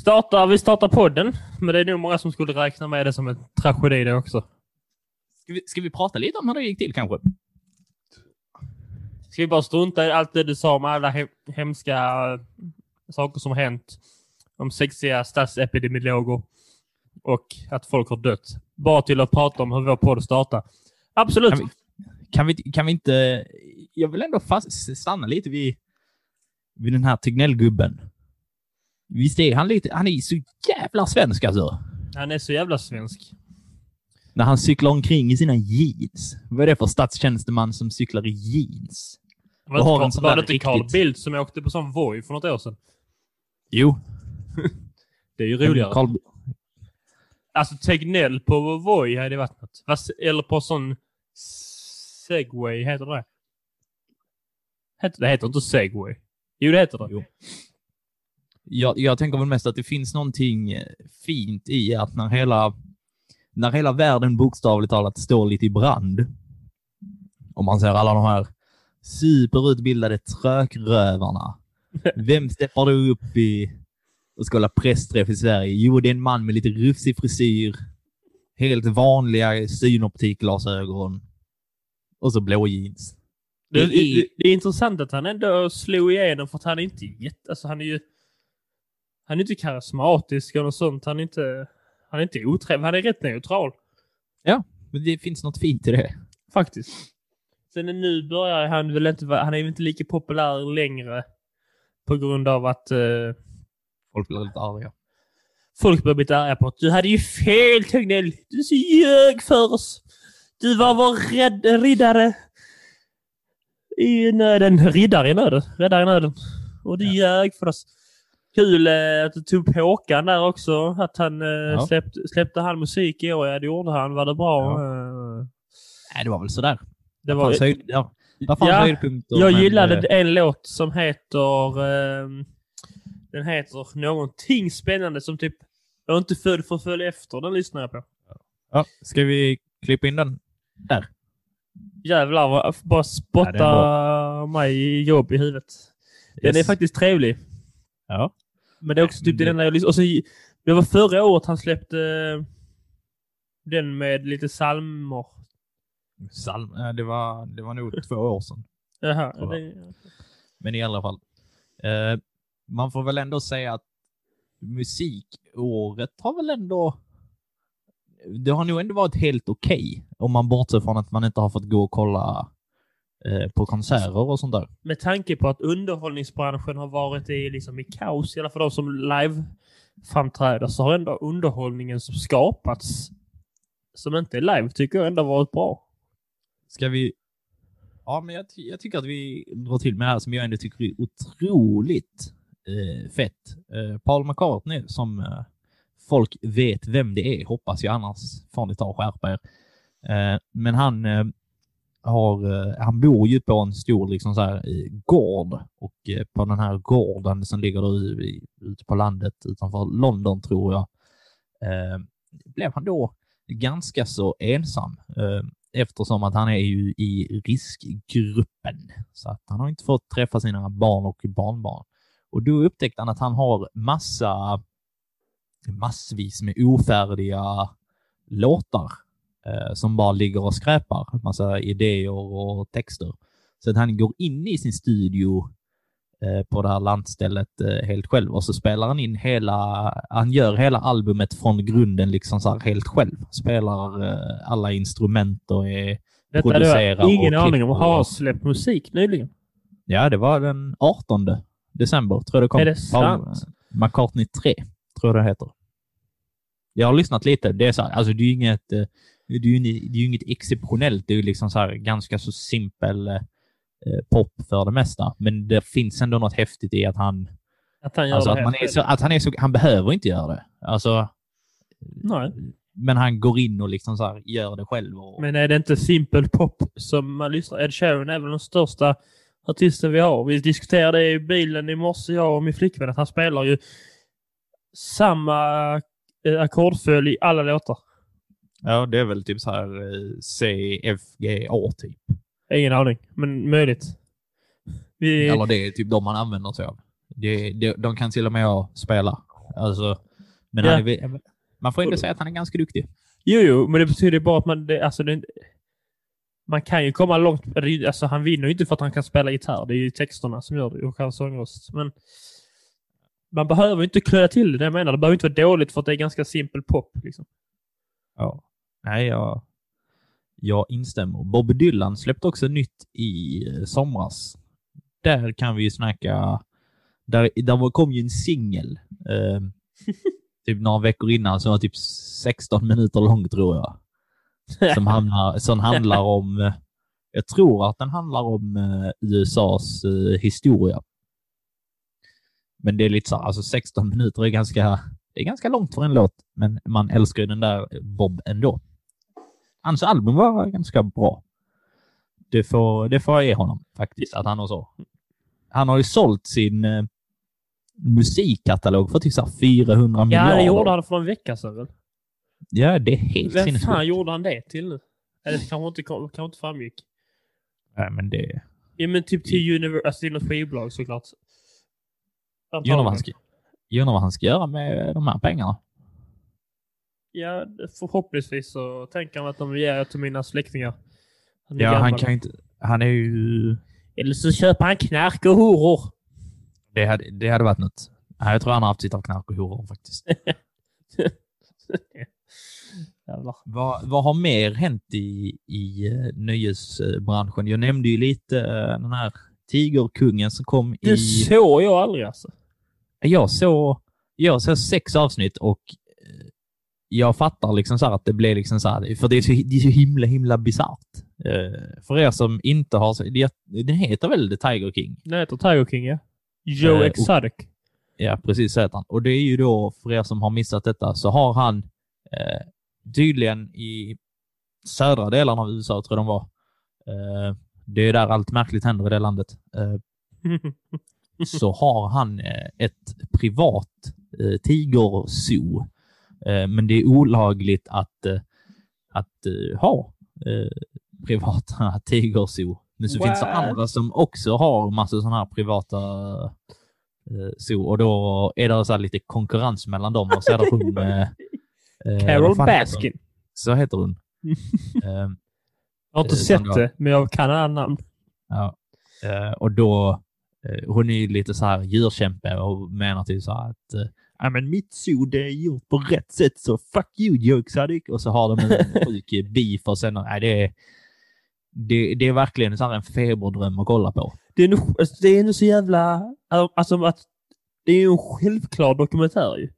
Startar, vi startar podden, men det är nog många som skulle räkna med det som en tragedi det också. Ska vi, ska vi prata lite om hur det gick till kanske? Ska vi bara strunta i allt det du sa om alla he hemska eh, saker som har hänt? Om sexiga statsepidemiologer och att folk har dött. Bara till att prata om hur vår podd startar. Absolut. Kan vi, kan vi, kan vi inte... Jag vill ändå fast, stanna lite vid, vid den här Tegnell-gubben. Visst är han lite... Han är så jävla svensk alltså. Han är så jävla svensk. När han cyklar omkring i sina jeans. Vad är det för statstjänsteman som cyklar i jeans? Var, har det, en sån var det inte Carl Bildt som åkte på sån Voi för något år sedan? Jo. Det är ju roligare. Carl, Alltså Tegnell på Voi hade varit något. Eller på sån Segway, heter det heter, Det heter inte Segway. Jo, det heter det. Jo. jag, jag tänker väl mest att det finns någonting eh, fint i att när hela, när hela världen bokstavligt talat står lite i brand, om man ser alla de här superutbildade trökrövarna, vem steppar då upp i och ska hålla pressträff i Sverige? Jo, det är en man med lite rufsig frisyr, helt vanliga synoptikglasögon och så blå jeans. Det, Det är- det, det är intressant att han ändå slog igenom för att han är inte jätte... Alltså han är ju... Han är inte karismatisk eller sånt. Han är inte... Han är inte otrevlig. Han är rätt neutral. Men det finns något fint i det. Faktiskt. Sen nu börjar han väl inte. Han är väl inte lika populär längre. På grund av att eh, Folk blir lite arga. folk börjar bli arga på att du hade ju fel Tegnell. Du så ljög för oss. Du var vår rädd, riddare i nöden. Riddare i nöden. Räddare i nöden. Och du ljög för oss. Kul eh, att du tog på Håkan där också. Att han eh, släppte, släppte han musik i år. Ja, det gjorde han. Var det bra? Eh, Nej, det var väl sådär. Det var, höjd, ja. Vad fanns Ja, höjdpunkter? jag men, gillade eh, en låt som heter... ehm, den heter någonting spännande som typ... Jag är inte född för att följa efter. Den lyssnar jag på. Ja, ska vi klippa in den? Där. Jävlar vad bara Ja, spotta den är mig i jobb i huvudet. Den Yes. är faktiskt trevlig. Ja. Men det är också typ det det- enda jag lyssnade Och sen, Det var förra året han släppte eh, den med lite salmer. Salm, eh, det, var, det var nog två år sedan. Jaha, det, Men i alla fall. Eh, man får väl ändå säga att musikåret har väl ändå... Det har nog ändå varit helt okej. om man bortser från att man inte har fått gå och kolla eh, på konserter och sånt där. med tanke på att underhållningsbranschen har varit i, liksom, i kaos, i alla fall de som live framträder, så har ändå underhållningen som skapats, som inte är live, tycker jag ändå varit bra. Ska vi... Ja, men jag, jag tycker att vi drar till med det här som jag ändå tycker är otroligt eh, fett. Eh, Paul McCartney, som eh, folk vet vem det är, hoppas jag, annars får ni ta och skärpa er. Eh, men han eh, har, eh, han bor ju på en stor liksom så här, eh, gård och eh, på den här gården som ligger då i- ute på landet utanför London tror jag, eh, blev han då ganska så ensam. Eh, eftersom att han är ju i riskgruppen. Så att han har inte fått träffa sina barn och barnbarn. Och då upptäckte han att han har massa, massvis med ofärdiga låtar eh, som bara ligger och skräpar. Massa idéer och texter. Så att han går in i sin studio på det här landstället eh, helt själv och så spelar han in hela, han gör hela albumet från grunden liksom så här helt själv. Spelar eh, alla instrument och är Detta hade Producera jag ingen aning om. Har släppt musik nyligen? Ja, det var den 18 december, tror jag det kom. Är det sant? McCartney 3, tror jag det heter. Jag har lyssnat lite. Det är så här, alltså det är ju inget, eh, det är ju inget, exceptionellt. Det är ju liksom så här ganska så simpel eh, eh, pop för det mesta. Men det finns ändå något häftigt i att han... Att han gör Alltså det att, man är så, att han är så... Han behöver inte göra det. Alltså, Nej. men han går in och liksom så här, gör det själv. Och, Men är det inte simpel pop som man lyssnar? Ed Sheeran är väl den största artisten vi har. Vi diskuterade i bilen i morse, jag och min flickvän, att han spelar ju samma eh, ackordföljd i alla låtar. ja, det är väl typ så här eh, C, F, G, A typ. Ingen aning, men möjligt. Vi, Eller det är typ de man använder sig av. Det, det, de kan till och med spela. Alltså, men Ja. är, man får ändå säga att han är ganska duktig. Jo, jo, men det betyder bara att man... Det, alltså, det, man kan ju komma långt. Alltså, han vinner ju inte för att han kan spela gitarr. Det är ju texterna som gör det och hans sångröst. Men man behöver ju inte klöda till det, det jag menar. Det behöver inte vara dåligt för att det är ganska simpel pop. Liksom. Ja. Nej, jag, jag instämmer. Bob Dylan släppte också nytt i eh, somras. Där kan vi ju snacka... Där, där kom ju en singel. Eh, typ några veckor innan som var typ 16 minuter lång tror jag. Som, hamnar, som handlar om... eh, Jag tror att den handlar om eh, USAs historia. Men det är lite så alltså 16 minuter är ganska, det är ganska långt för en låt, men man älskar ju den där Bob ändå. Hans album var ganska bra. Det får, det får jag ge honom faktiskt, att han har så. Han har ju sålt sin eh, musikkatalog för typ så här 400 Ja, miljarder. det gjorde han för en vecka sedan väl? Ja, det är helt Vem sinnessjukt. fan gjorde han det till nu? Eller det kanske inte, kanske inte framgick. Nej, men det... Ja, men typ till Univer- alltså till något skivbolag såklart. Jag undrar vad han ska göra med de här pengarna. Ja, förhoppningsvis så tänker han att de ger jag till mina släktingar. Han Ja, han gammal. kan ju inte... Han är ju... Eller så köper han knark och horor. Det hade, det hade varit något. Jag tror han har haft sitt av knark och horor faktiskt. Vad, vad har mer hänt i, i eh, nöjesbranschen? Jag nämnde ju lite eh, den här Tigerkungen som kom Det i... såg jag aldrig alltså. Jag såg, jag såg sex avsnitt och jag fattar liksom så att det blev liksom så här, för det är så, det är så himla, himla bisarrt. Eh, för er som inte har, det, den heter väl The Tiger King? Den heter Tiger King, ja. Joe Eh, Exotic. Ja, precis så heter han. Och det är ju då, för er som har missat detta, så har han eh, tydligen i södra delarna av USA, tror jag de var. Det är där allt märkligt händer i det landet. Så har han ett privat tigerzoo. Eh, men det är olagligt att, eh, att eh, ha privata tigerzoo. Men så finns det andra som också har massa sådana här privata zoo och då är det så här lite konkurrens mellan dem och så är det hon... Carol fan heter? Baskin. Så heter hon. Eh, Jag har inte sett det, men jag kan alla namn. Ja. Och då, hon är ju lite så här djurkämpe och menar typ så här att ja men mitt zoo det är gjort på rätt sätt så fuck you Exotic. Och så har de en sjuk beef och sen, nej det är, det, det är verkligen så en feberdröm att kolla på. Det är nog alltså, det är nog så jävla... Alltså att... Det är ju en självklar dokumentär ju.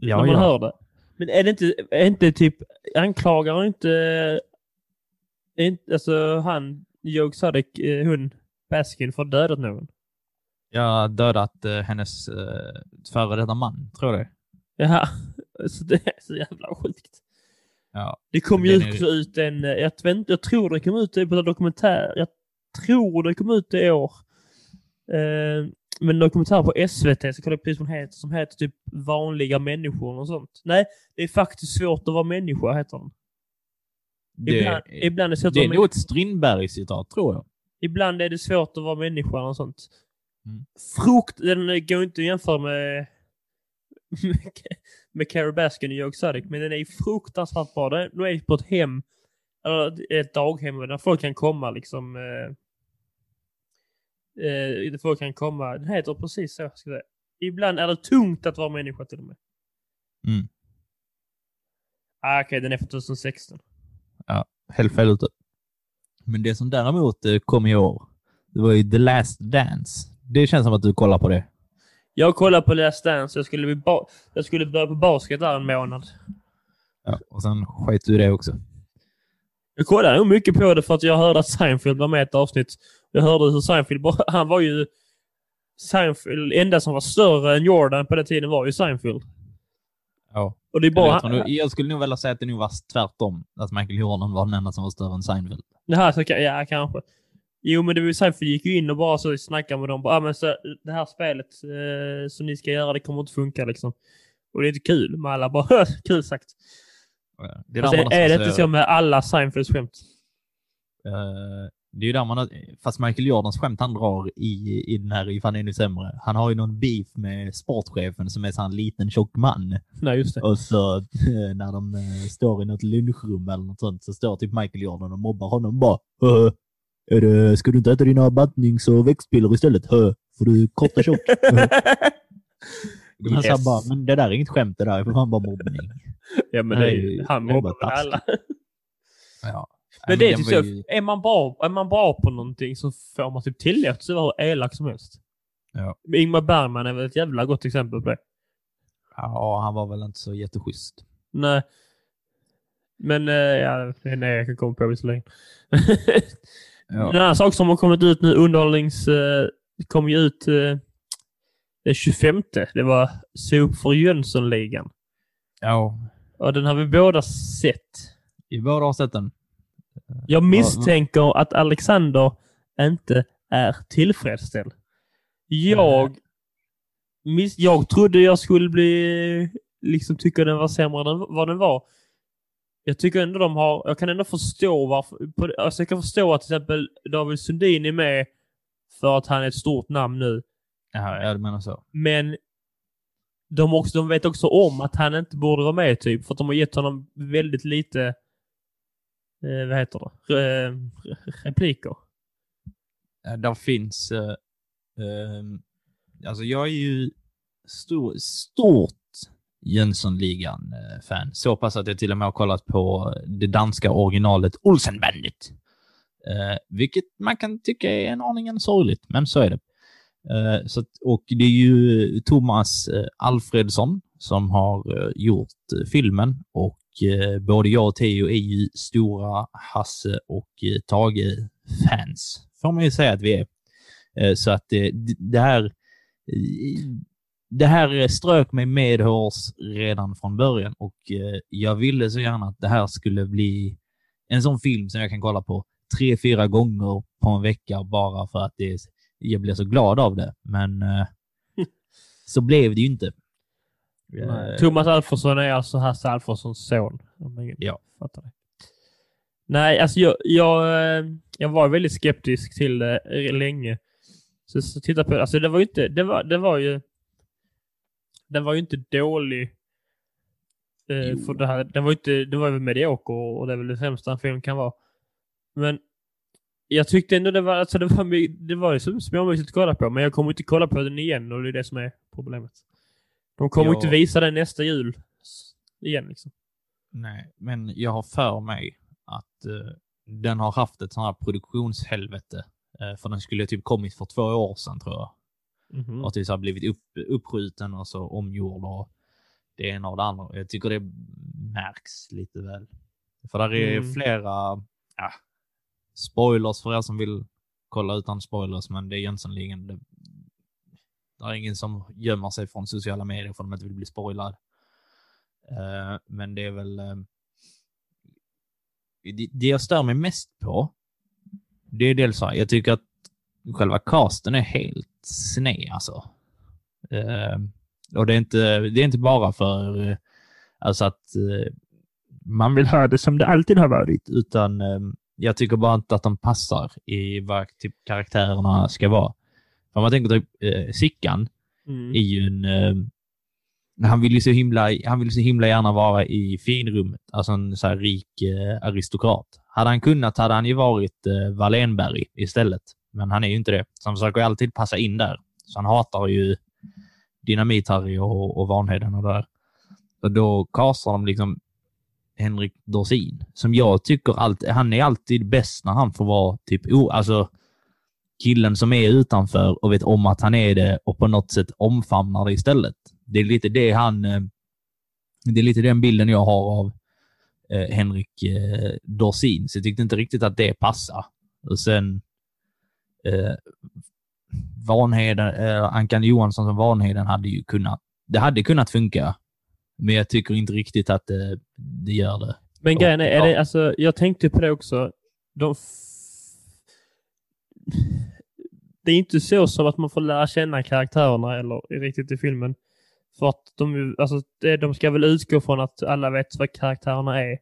Ja, när man ja. hör det. Men är det inte, är inte typ... Anklagar inte... Är inte alltså han, Joe Exotic, eh, hon, Baskin, för dödat någon? Jag har dödat eh, hennes eh, före detta man, tror jag det är. Jaha. Så det är så jävla sjukt. Ja. Det kom ju Den är- också ut en, eh, jag, vet, jag tror det kom ut på en dokumentär, jag tror det kom ut i år. Eh, men en dokumentär på SVT, så kollade jag precis vad den heter, som heter typ Vanliga människor och sånt. Nej, det är faktiskt svårt att vara människa, heter den. Det, Ibland, ibland, är det svårt det är nog människa. ett Strindberg-citat, tror jag. ibland är det svårt att vara människa och sånt. Mm. Frukt, den går inte att jämföra med med Carol Baskin och Joe Exotic, men den är fruktansvärt bra. Den är på ett hem, eller ett daghem där folk kan komma liksom. Eh, eh, där folk kan komma, den heter precis så. Ska jag säga. Ibland är det tungt att vara människa till och med. Mm. Ah, Okej, den är från 2016. helt fel ute. Men det som däremot eh, kom i år, det var ju The Last Dance. Det känns som att du kollar på det. Jag kollar på Last Dance, jag skulle, bli jag skulle börja på basket där en månad. Ja. Och sen sket du det också. Jag kollade nog mycket på det för att jag hörde att Seinfeld var med i ett avsnitt. Jag hörde hur Seinfeld, bara- han var ju Seinfeld, enda som var större än Jordan på den tiden var ju Seinfeld. Ja. Och det är bara... jag, nog, jag skulle nog vilja säga att det nog var tvärtom. Att Michael Jordan var den enda som var större än Seinfeld. Här så kan, ja, kanske. Jo, men det var ju Seinfeld gick ju in och bara så snackade med dem. Bara, ah, men så, det här spelet eh, som ni ska göra, det kommer inte funka liksom. Och det är inte kul. Men alla bara, kul sagt. Det är, Alltså, man är det inte så med alla Seinfelds skämt? Eh, det är ju där man har, fast Michael Jordans skämt han drar i, i den här Ifall ännu sämre. Han har ju någon beef med sportchefen som är så en liten tjock man. Nej, just det. Och så eh, när de eh, står i något lunchrum eller något sånt så står typ Michael Jordan och mobbar honom bara. "Hö, Är det, ska du inte äta dina battnings och växtpiller istället? Hö, För du är kort och tjock. Hö." Men så han bara, men det där är inget skämt det där är för fan bara mobbning. Ja, men det är ju, han det är mobbar alla. Ja. Men det är typ så, ju- är man, bra, är man bra på någonting så får man typ tillåtelse att vara hur elak som helst. Ja. Ingmar Bergman är väl ett jävla gott exempel på det. Ja, han var väl inte så jätteschysst. Nej. Men, eh, ja, nej, jag kan komma på visserligen. Ja. En annan sak som har kommit ut nu, underhållnings... Eh, kom ju ut eh, den 25. Det var Sop för Jönssonligan. Ja, Och den har vi båda sett. vi båda har sett den. Jag misstänker att Alexander inte är tillfredsställd. Jag, miss, jag trodde jag skulle bli, liksom tycka den var sämre än vad den var. Jag tycker ändå de har, jag kan ändå förstå varför, på, alltså jag kan förstå att till exempel David Sundin är med för att han är ett stort namn nu. Ja, jag menar så. Men de, också, de vet också om att han inte borde vara med typ, för att de har gett honom väldigt lite, eh, vad heter det, Re, repliker. Eh, Där finns... eh, ehm, alltså jag är ju stor, stort Jönssonligan-fan. Så pass att jag till och med har kollat på det danska originalet Olsenbandet. Eh, vilket man kan tycka är en aningen sorgligt, men så är det. Eh, så att, och det är ju Thomas eh, Alfredsson som har eh, gjort eh, filmen och eh, både jag och Theo är ju stora Hasse och eh, Tage-fans, får man ju säga att vi är. Eh, så att eh, det här eh, det här strök mig medhårs redan från början och eh, jag ville så gärna att det här skulle bli en sån film som jag kan kolla på tre, fyra gånger på en vecka bara för att det, jag blir så glad av det. Men eh, så blev det ju inte. Eh, Thomas Alfredsson är alltså Hasse Alfredssons son. Ja. fattar det. Nej, alltså jag, jag, jag var väldigt skeptisk till det länge. Så, så titta på. Alltså det var ju inte, det var, det var ju, den var ju inte dålig. Eh, för det här, den var ju inte, den var väl medioker och det är väl det sämsta en film kan vara. Men jag tyckte ändå det var, alltså det var, det var ju så småmysigt att kolla på, men jag kommer inte kolla på den igen och det är det som är problemet. De kommer Ja. inte visa den nästa jul igen liksom. Nej, men jag har för mig att eh, den har haft ett sånt här produktionshelvete. Eh, för den skulle typ kommit för två år sedan tror jag. Mhm. Och typ så har blivit upp, uppskjuten och så omgjord och det ena och det andra. Jag tycker det märks lite väl. För där är Mm. flera ja, spoilers för er som vill kolla utan spoilers, men det är Jönssonligan. Det, det är ingen som gömmer sig från sociala medier för att de inte vill bli spoilad. Eh, men det är väl... eh, det, det jag stör mig mest på, det är dels så här, jag tycker att själva casten är helt sned alltså. Eh, och det är, inte, det är inte bara för eh, alltså att eh, man vill ha det som det alltid har varit, utan eh, jag tycker bara inte att de passar i vad typ karaktärerna ska vara. För man tänker typ eh, Sickan Mm. är ju en... Eh, han vill ju så himla, han vill så himla gärna vara i finrummet, alltså en så här rik eh, aristokrat. Hade han kunnat hade han ju varit eh, Wallenberg istället, men han är ju inte det. Så han försöker ju alltid passa in där. Så han hatar ju Dynamit-Harry och, och Vanheden och där. Och då kastar de liksom Henrik Dorsin, som jag tycker alltid, han är alltid bäst när han får vara typ, oh, alltså killen som är utanför och vet om att han är det och på något sätt omfamnar det istället. Det är lite det han, eh, det är lite den bilden jag har av eh, Henrik eh, Dorsin, så jag tyckte inte riktigt att det passade. Och sen eh, Vanheden, eh, Ankan Johansson som Vanheden hade ju kunnat, det hade kunnat funka. Men jag tycker inte riktigt att det, det gör det. Men grejen är, är det, alltså, jag tänkte på det också. De det är inte så som att man får lära känna karaktärerna eller riktigt i filmen. För att de, alltså, de ska väl utgå från att alla vet vad karaktärerna är.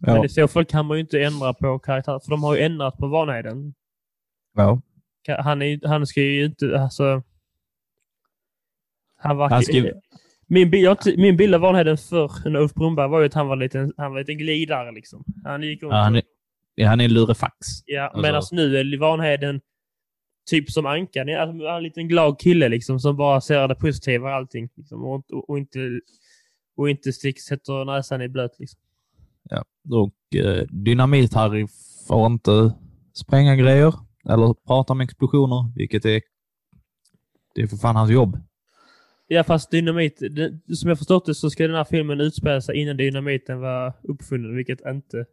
Men Ja. i så fall kan man ju inte ändra på karaktärer, för de har ju ändrat på Vanheden. ja. Han, är, han ska ju inte, alltså... Han var... Han ju- min, bild, min bild av Vanheden för Ulf Brunnberg var ju att han var liten, han var lite glidare liksom. Han gick runt Ja, han, är, ja, han är lurefax. Ja, Alltså- medan nu är Vanheden typ som Ankan. Alltså, han är en liten glad kille liksom som bara ser det positiva i allting. Liksom, och, och, och inte, och inte stick, sätter näsan i blöt. Liksom. Ja. Och eh, Dynamit-Harry får inte spränga grejer eller prata om explosioner, vilket är, det är för fan hans jobb. Ja, fast dynamit, det, som jag förstått det så ska den här filmen utspela sig innan dynamiten var uppfunnen, vilket inte Det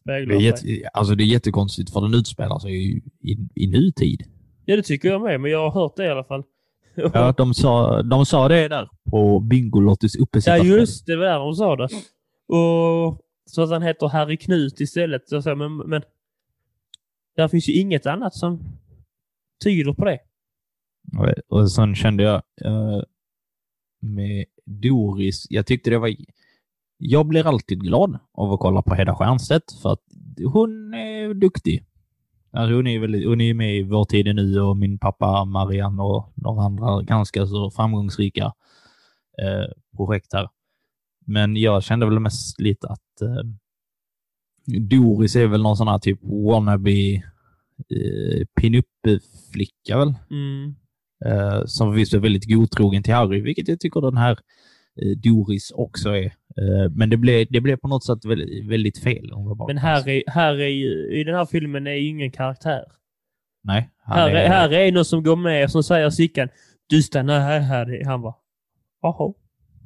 speglar är, sig. alltså det är jättekonstigt för den utspelar sig i, i, i nutid. Ja, det tycker jag med, men jag har hört det i alla fall. Ja, de, sa, de sa det där på Bingolottis Ja, uppesittarkväll. just det. Det var där de sa det. Och så att han heter Harry Knut istället. Så, men, men där finns ju inget annat som tyder på det. Och- sen kände jag eh, med Doris, jag tyckte det var... Jag blir alltid glad av att kolla på Hedda Stiernstedt för att hon är duktig. Alltså hon är väldigt, hon är med i Vår tid är nu och min pappa Marianne och några andra ganska så framgångsrika eh, projekt här. Men jag kände väl mest lite att eh, Doris är väl någon sån här typ wannabe eh, pinup-flicka väl? Mm. eh, som visst är väldigt godtrogen till Harry, vilket jag tycker den här eh, Doris också är. Eh, men det blev, det blev på något sätt väldigt, väldigt fel. Jag bara Men. Harry, Harry i den här filmen är ju ingen karaktär. Nej, han Harry, är, Harry är någon som går med och som säger Sickan, du stannar här Harry. Han bara, jaha.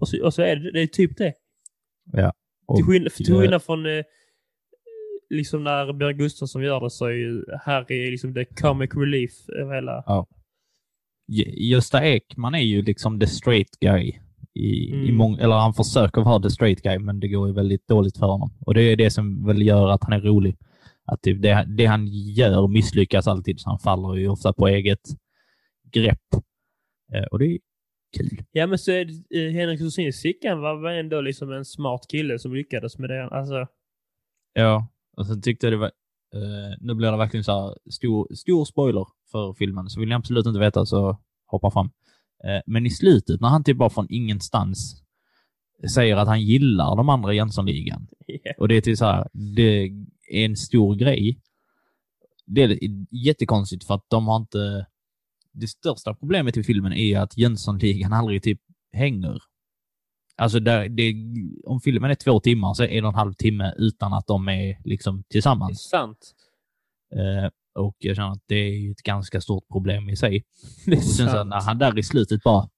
Och så, och så är det, det är typ det. och, Till skillnad, till eh, skillnad från eh, liksom när Björn Gustafsson gör det så är ju Harry liksom the comic relief över hela... J- Gösta Ekman är ju liksom the straight guy. I, i Mm. mång, eller han försöker vara the straight guy, men det går ju väldigt dåligt för honom. Och det är det som väl gör att han är rolig. Att typ det, det han gör misslyckas alltid, så han faller ju ofta på eget grepp. Eh, och det är kul. Ja men så är det, eh, Henrik Dorsin Sickan var ändå liksom en smart kille som lyckades med det. Alltså, Ja, och sen tyckte jag det var... Eh, nu blir det verkligen så här stor, stor spoiler för filmen, så vill ni absolut inte veta så hoppa fram. Eh, men i slutet, när han typ bara från ingenstans säger att han gillar de andra Jönssonligan, ja. och det är till så här, det är en stor grej. Det är jättekonstigt för att de har inte... Det största problemet i filmen är att Jönssonligan aldrig typ hänger. Alltså där, det, om filmen är två timmar så är det en och en halv timme utan att de är liksom Det är tillsammans. sant. Eh, och jag känner att det är ett ganska stort problem i sig. Det så sant. när han där i slutet bara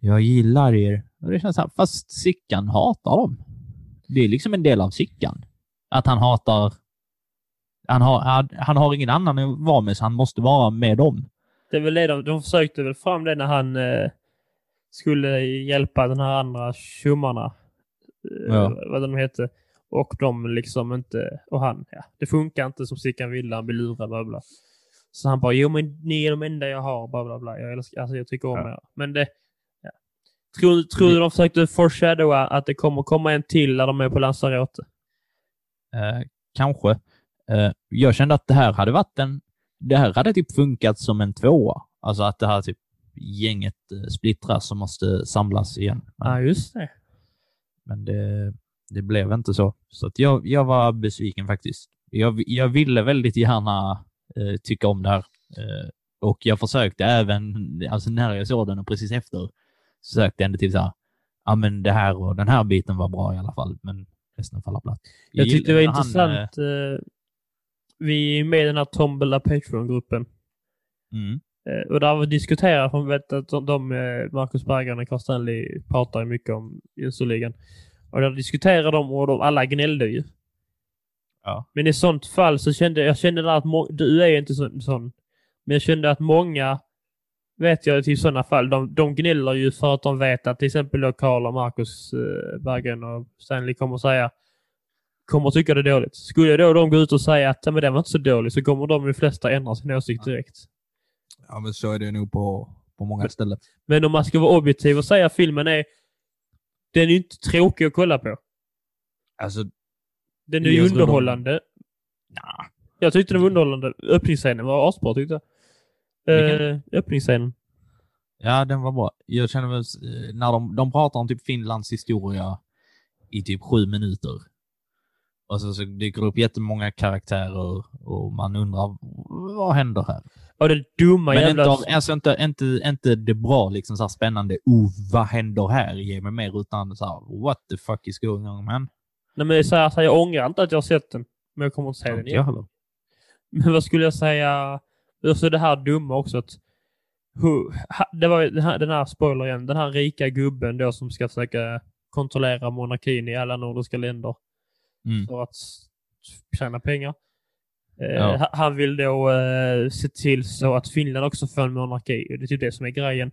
Jag gillar er. Och det känns så här, fast Sickan hatar dem. Det är liksom en del av Sickan. Att han hatar... Han har, han, han har ingen annan att vara med, så han måste vara med dem. Det är väl det de, de försökte väl fram det när han eh, skulle hjälpa den här andra tjommarna. Eh, Ja. Vad de hette. Och de liksom inte, och han, ja, det funkar inte som Sickan ville, han blir lurad, bla bla. Så han bara, jo men ni är de enda jag har, bla bla bla. Jag, älskar, alltså, jag tycker om Ja. er. Men det, ja. Tror, tror du de försökte foreshadowa att det kommer komma en till när de är på Lanzarote? Eh, kanske. Eh, jag kände att det här hade varit en... Det här hade typ funkat som en tvåa. Alltså att det här typ gänget eh, splittras och måste samlas igen. Ja, just det. men det, det blev inte så. Så att jag, jag var besviken faktiskt. Jag, jag ville väldigt gärna eh, tycka om det här. Eh, och jag försökte även, alltså när jag såg den och precis efter, så sökte jag ändå till så här, ja men det här och den här biten var bra i alla fall, men resten faller platt. Jag tyckte det var han, eh, intressant. eh, vi är med i den här Tombola Patreon-gruppen. Mm. Eh, Och där diskuterat, för vet att de, de eh, Marcus Berggren och Carl Stanley pratar ju mycket om Jönssonligan. Och där diskuterade de och de alla gnällde ju. Ja. Men i sånt fall så kände jag kände där att må- du är ju inte så, sån. Men jag kände att många, vet jag till sådana fall, de, de gnäller ju för att de vet att till exempel då Karl och Marcus eh, Berggren och Stanley kommer säga kommer tycka det är dåligt. Skulle då de gå ut och säga att "Ja, men det var inte så dåligt så kommer de ju flesta ändra sin åsikt direkt. Ja, men så är det nog på, på många ställen. Men om man ska vara objektiv och säga att filmen är den är ju inte tråkig att kolla på. Alltså, Den är ju de- underhållande. nah. Jag tyckte den var underhållande. Öppningsscenen var asbra tyckte jag. Eh, öppningsscenen. Ja, den var bra. Jag känner väl, eh, när de, de pratar om typ Finlands historia i typ sju minuter. Och så, så dyker det upp jättemånga karaktärer och man undrar vad händer här? Och det dumma Men jävla... inte, alltså inte, inte, inte det bra, liksom så spännande, oh, vad händer här? Ge mig mer, utan så här, what the fuck is going on man? Nej, men så här, så här, jag ångrar inte att jag har sett den. Men jag kommer inte se den igen. Men vad skulle jag säga? Alltså det här dumma också att... Det var den här, den här spoiler igen. Den här rika gubben då som ska försöka kontrollera monarkin i alla nordiska länder Mm. för att tjäna pengar. Eh, Ja. ha- Han vill då eh, se till så att Finland också får en monarki. Det är typ det som är grejen.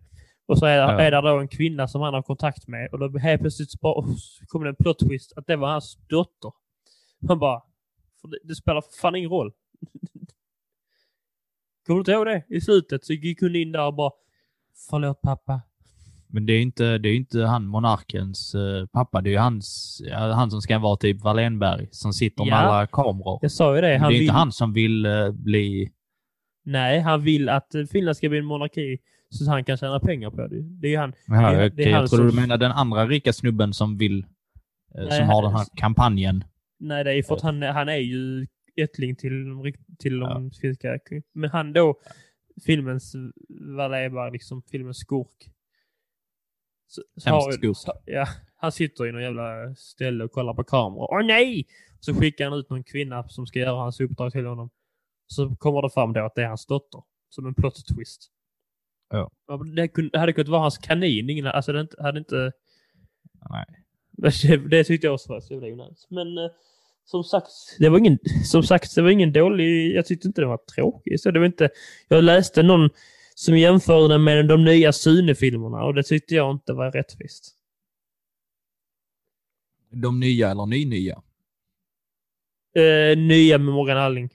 Och så är, Ja. är det då en kvinna som han har kontakt med och då helt plötsligt så bara, så kommer det en plot twist att det var hans dotter. Man bara, för det, det spelar fan ingen roll. Kommer du inte ihåg det? I slutet så gick hon in där och bara, förlåt pappa. Men det är inte, det är inte han monarkens eh, pappa, det är ju hans, ja, han som ska vara typ Wallenberg som sitter med Ja. alla kameror. Jag sa ju det. Han det är vill, inte han som vill eh, bli... Nej, han vill att Finland ska bli en monarki så att han kan tjäna pengar på det. Det är ju han. Ja, det är okej, han jag trodde som- du menade den andra rika snubben som vill... eh, Nej, som har han- den här kampanjen. Nej, det är för att han, han är ju ättling till, de till de Ja. finska. Men han då, filmens Wallenberg, liksom filmens skurk. Hemskt Ja, han sitter i någon jävla ställe och kollar på kameror. Åh nej! Så skickar han ut någon kvinna som ska göra hans uppdrag till honom. Så kommer det fram då att det är hans dotter. Som en plot twist. Ja. Det, kunde, det hade kunnat vara hans kanin. Ingen, alltså det inte, hade inte... Nej. Det, det tyckte jag också var så jävla onödigt. Men eh, som sagt, det var ingen, som sagt, det var ingen dålig... Jag tyckte inte det var tråkigt. Så det var inte, jag läste någon som jämförde den med de nya Sune-filmerna och det tyckte jag inte var rättvist. De nya eller ny-nya? Eh, nya med Morgan Alling.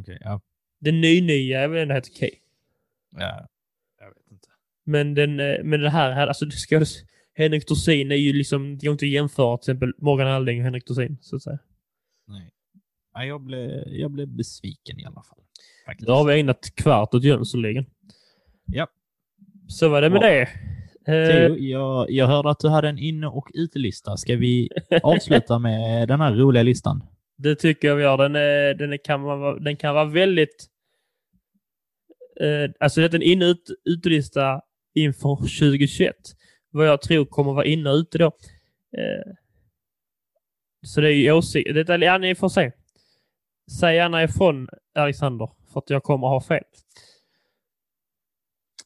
Okej, ja. Den ny-nya är väl ändå helt okej. ja. Jag vet inte. Men den, eh, men det här, här- alltså det ska, Henrik Dorsin är ju liksom, det går inte att jämföra till exempel Morgan Alling och Henrik Dorsin, så att säga. Nej. Ja, jag, blev, jag blev besviken i alla fall. Faktiskt. Då har vi ägnat kvart åt Jönssonligan. Ja. Så var det med Bra. det. Eh, Theo, jag, jag hörde att du hade en inne och utelista. Ska vi avsluta med den här roliga listan? Det tycker jag vi gör. Den, är, den, är, kan, vara, den kan vara väldigt... Eh, alltså det är en in och ut, utelista inför 2021. Vad jag tror kommer vara inne och ute då. Eh, så det är ju åsikt... Det är, ja, ni får se. Säg gärna ifrån Alexander, för att jag kommer ha fel.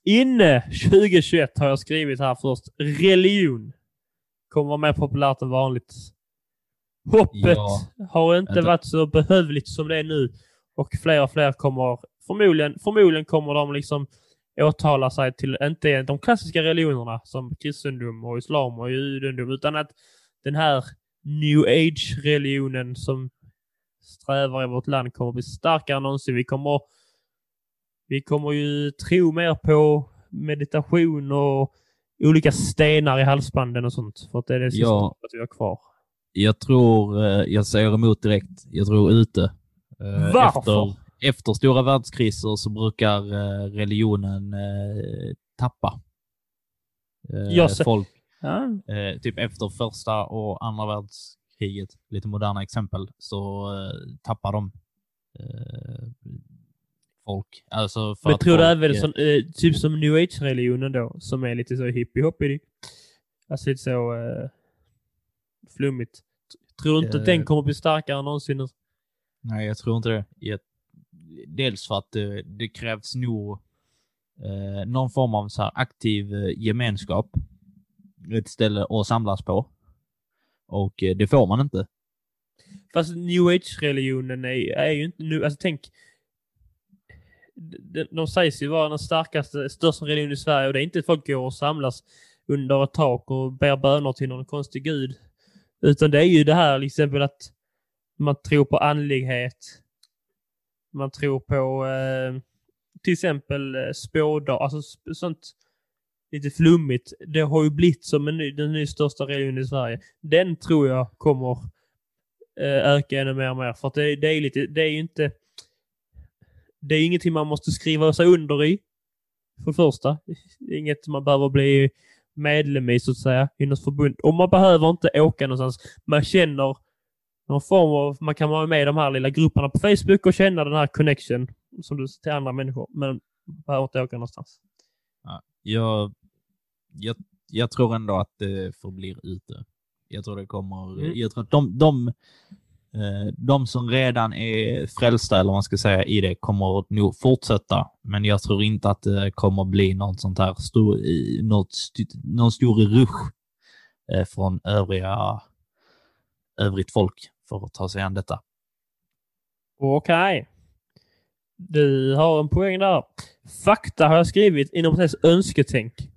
Inne 2021 har jag skrivit här först. Religion. Kommer vara mer populärt än vanligt. Hoppet Ja. har inte Vänta. varit så behövligt som det är nu. Och fler och fler kommer, förmodligen, förmodligen kommer de liksom åtala sig till, inte de klassiska religionerna som kristendom och islam och judendom, utan att den här new age-religionen som strävar i vårt land kommer bli starkare än någonsin. Vi kommer, vi kommer ju tro mer på meditation och olika stenar i halsbanden och sånt. För att det är det sista Ja. att vi har kvar. Jag tror, eh, jag säger emot direkt, jag tror ute. Eh, Varför? Efter, efter stora världskriser så brukar eh, religionen tappa. Folk, Ja. typ efter första och andra världskriget, lite moderna exempel, så eh, tappar de eh, folk. Alltså för Men tror du även eh, sån, eh, typ som new age-religionen då, som är lite så hippie-hoppig? Alltså lite så eh, flummigt. Tror du inte att den Eh. kommer bli starkare än någonsin? Nej, jag tror inte det. Jag, dels för att det, det krävs nog eh, någon form av så aktiv eh, gemenskap. Ett ställe att samlas på. Och eh, det får man inte. Fast new age-religionen är, är ju inte nu, alltså tänk. De, de sägs ju vara den starkaste, största religionen i Sverige och det är inte att folk går och samlas under ett tak och ber böner till någon konstig gud. Utan det är ju det här till exempel att man tror på andlighet. Man tror på eh, till exempel eh, spådar, alltså sp- sånt lite flummigt. Det har ju blivit som en ny, den ny största religionen i Sverige. Den tror jag kommer eh, öka ännu mer och mer. För att det, det är lite, det är ju inte... Det är ingenting man måste skriva sig under i. För det första. Är inget man behöver bli medlem i så att säga, i något förbund. Och man behöver inte åka någonstans. Man känner någon form av, man kan vara med i de här lilla grupperna på Facebook och känna den här connection som du till andra människor. Men man behöver inte åka någonstans. Jag, jag, jag tror ändå att det förblir ute. Jag tror det kommer, Mm. jag tror att de, de, eh, de som redan är frälsta, eller vad man ska säga, i det kommer nog fortsätta. Men jag tror inte att det kommer bli något sånt här stor, i- något, någon stor rush eh, från övriga, övrigt folk för att ta sig an detta. Okej. Du har en poäng där. Fakta har jag skrivit inom parentes önsketänk.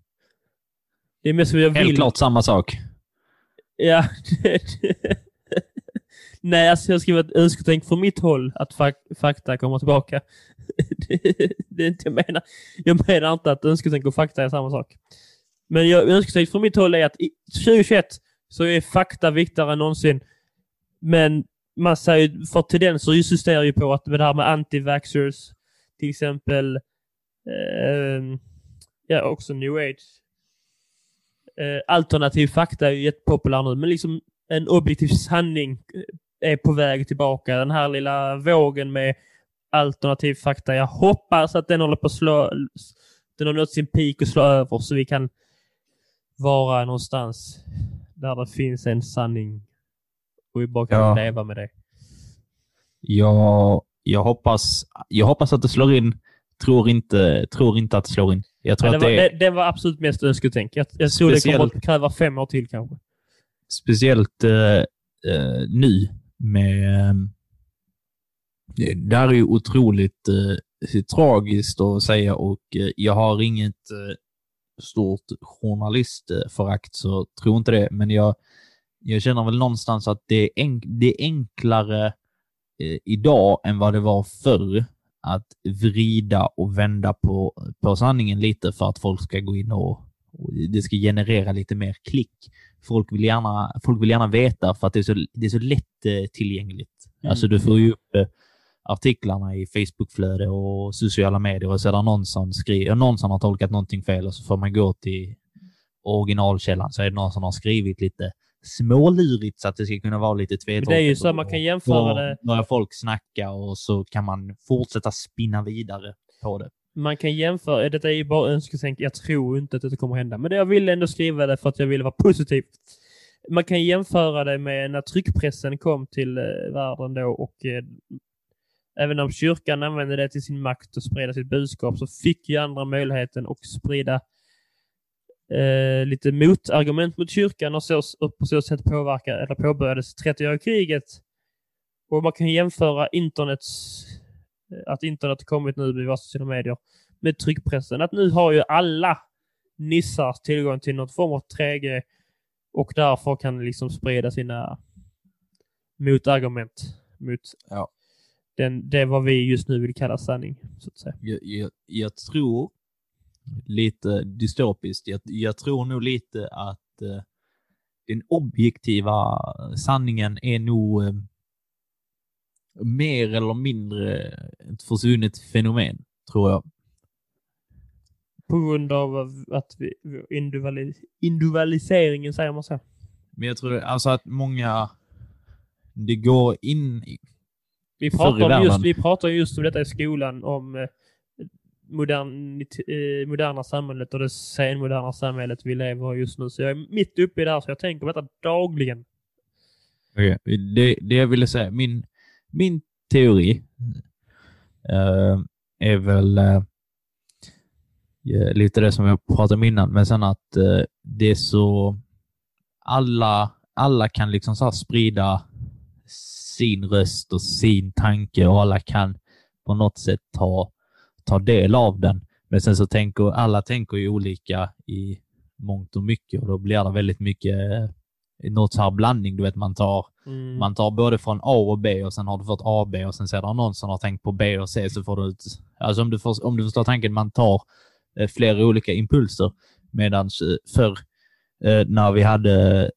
Det är mest vad jag Helt vill. klart samma sak. Ja. Nej, alltså jag har skrivit önsketänk från mitt håll att fak- fakta kommer tillbaka. det, det är inte jag menar. Jag menar inte att önsketänk och fakta är samma sak. Men jag, önsketänk från mitt håll är att i 2021 så är fakta viktigare än någonsin. Men man säger, för tendenser insisterar ju på att det här med anti-vaxxers, till exempel, eh, ja också new age, eh, alternativ fakta är ju jättepopulär nu, men liksom en objektiv sanning eh, är på väg tillbaka. Den här lilla vågen med alternativ fakta. Jag hoppas att den håller på att slå, den har nått sin peak och slå över så vi kan vara någonstans där det finns en sanning och vi bara kan Ja. leva med det. Jag, jag, hoppas, jag hoppas att det slår in. Tror inte, tror inte att det slår in. Jag tror Men det, var, det är det, det var absolut mest önsketänk. Jag, jag tror det kommer att kräva fem år till kanske. speciellt eh, eh, nu med... Eh, det, här är ju otroligt eh, tragiskt att säga och eh, jag har inget eh, stort journalistförakt, så tror inte det. Men jag, jag känner väl någonstans att det är, enk, det är enklare eh, idag än vad det var förr att vrida och vända på, på sanningen lite för att folk ska gå in och, och det ska generera lite mer klick. Folk vill gärna, folk vill gärna veta för att det är så, det är så lätt eh, tillgängligt. Mm. Alltså du får ju upp eh, artiklarna i Facebookflöde och sociala medier och så är det någon som, skriver, någon som har tolkat någonting fel och så får man gå till originalkällan så är det någon som har skrivit lite smålurigt så att det ska kunna vara lite tvetolkat. det är ju så man kan jämföra det. börjar folk snacka och så kan man fortsätta spinna vidare på det. Man kan jämföra, detta är ju bara önsketänk, jag tror inte att det kommer hända. Men jag ville ändå skriva det för att jag ville vara positiv. Man kan jämföra det med när tryckpressen kom till eh, världen då och eh, även om kyrkan använde det till sin makt och sprida sitt budskap så fick ju andra möjligheten att sprida eh, lite motargument mot kyrkan och, så, och på så sätt påverka, eller påbörjades 30-åriga kriget. Och man kan jämföra internets, att internet kommit nu via sociala medier med tryckpressen. Att nu har ju alla nissar tillgång till någon form av 3G och därför kan liksom sprida sina motargument mot Ja. den, det vad vi just nu vill kalla sanning. Så att säga. Jag, jag, jag tror, lite dystopiskt, jag, jag tror nog lite att eh, den objektiva sanningen är nog eh, mer eller mindre ett försvunnet fenomen, tror jag. På grund av att vi, individualis, individualiseringen säger man så. Men jag tror alltså att många, det går in i, Vi pratar, just, vi pratar just om detta i skolan, om modern, eh, moderna samhället och det senmoderna samhället vi lever i just nu. Så jag är mitt uppe i det här, så jag tänker på detta dagligen. Okay. Det, det jag ville säga, min, min teori eh, är väl eh, eh, lite det som jag pratade om innan, men sen att eh, det är så alla, alla kan liksom så sprida sin röst och sin tanke och alla kan på något sätt ta, ta del av den. Men sen så tänker alla tänker ju olika i mångt och mycket och då blir det väldigt mycket eh, något så här blandning. Du vet, man tar, Mm. man tar både från A och B och sen har du fått A och sen är det någon som har tänkt på B och C så får du ut, alltså om du, för, om du förstår tanken, man tar eh, flera olika impulser. Medan förr eh, när vi hade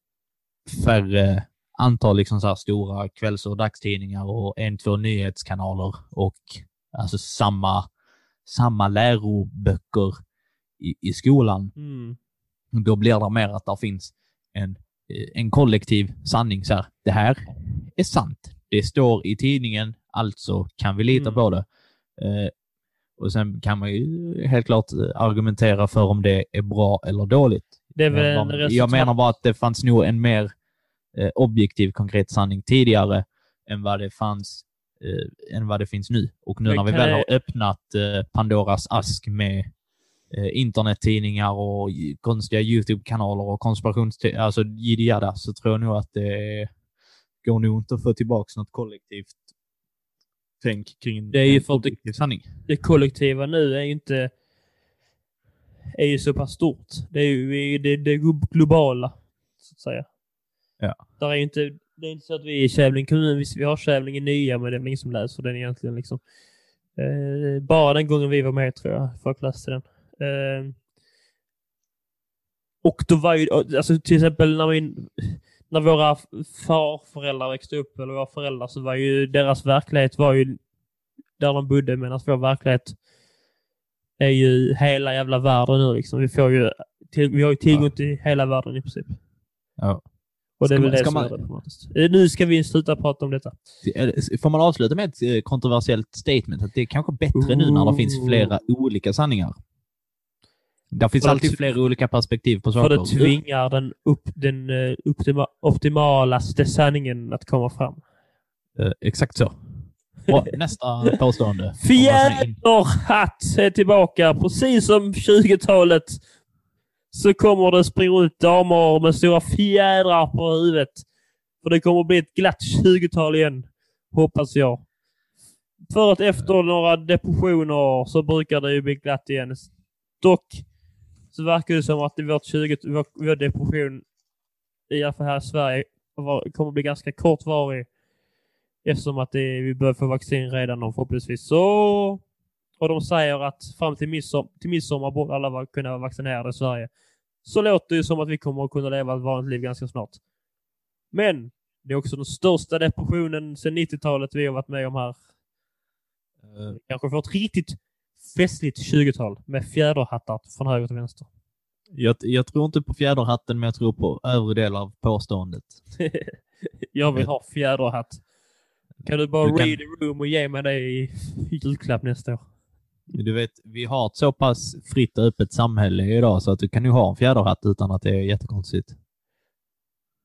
färre antal liksom så stora kvälls och dagstidningar och en, två nyhetskanaler och alltså samma, samma läroböcker i, i skolan. Mm. Då blir det mer att det finns en, eh, en kollektiv sanning. Så här, det här är sant. Det står i tidningen, alltså kan vi lita Mm. på det. Eh, och sen kan man ju helt klart eh, argumentera för om det är bra eller dåligt. Men resultat... Jag menar bara att det fanns nog en mer eh, objektiv, konkret sanning tidigare än vad det fanns eh, än vad det finns nu. Och nu när vi väl har öppnat eh, Pandoras ask med eh, internettidningar och konstiga YouTube-kanaler och konspirations... Alltså jidda så tror jag nog att det går nog inte att få tillbaka något kollektivt tänk kring Det är ju för det- sanning. det kollektiva nu är ju inte är ju så pass stort. Det är ju det, det globala, så att säga. Ja. Där är inte, det är inte så att vi i Kävlinge kommun, visst vi har Kävlinge nya, men det är väl ingen som läser den egentligen. Liksom. Eh, bara den gången vi var med tror jag, folk läste den. Eh, och då var ju, alltså till exempel när min, när våra farföräldrar växte upp, eller våra föräldrar, så var ju deras verklighet var ju där de bodde, medan vår verklighet är ju hela jävla världen nu liksom. Vi får ju, till, vi har ju tillgång till hela världen i princip. Ja. Och det är väl man- det ska som man- är. Eh, Nu ska vi sluta prata om detta. Får man avsluta med ett eh, kontroversiellt statement? Att det är kanske bättre nu när det finns flera olika sanningar. Det finns För det alltid tv- flera olika perspektiv på För saker. det tvingar den, upp, den uh, optima, optimalaste sanningen att komma fram. Eh, exakt så. Bra, nästa påstående. Fjäderhatt är tillbaka. Precis som 20-talet så kommer det springa ut damer med stora fjädrar på huvudet. För det kommer bli ett glatt 20-tal igen, hoppas jag. För att efter några depressioner så brukar det ju bli glatt igen. Dock så verkar det som att det vårt 20, vår, vår depression, i alla fall här i Sverige, var, kommer bli ganska kortvarig. Eftersom att det, vi börjar få vaccin redan och förhoppningsvis. Så, och de säger att fram till, midsommar, till midsommar borde alla kunna vara vaccinerade i Sverige. Så låter det ju som att vi kommer att kunna leva ett vanligt liv ganska snart. Men det är också den största depressionen sedan 90-talet vi har varit med om här. Eh, Kanske får ett riktigt festligt 20-tal med fjäderhattar från höger till vänster. Jag, jag tror inte på fjäderhatten, men jag tror på övre del av påståendet. jag vill ha fjäderhatt. Kan du bara Du kan- read the room och ge mig det i i julklapp nästa år? Du vet, vi har ett så pass fritt och öppet samhälle idag så att du kan ju ha en fjäderhatt utan att det är jättekonstigt.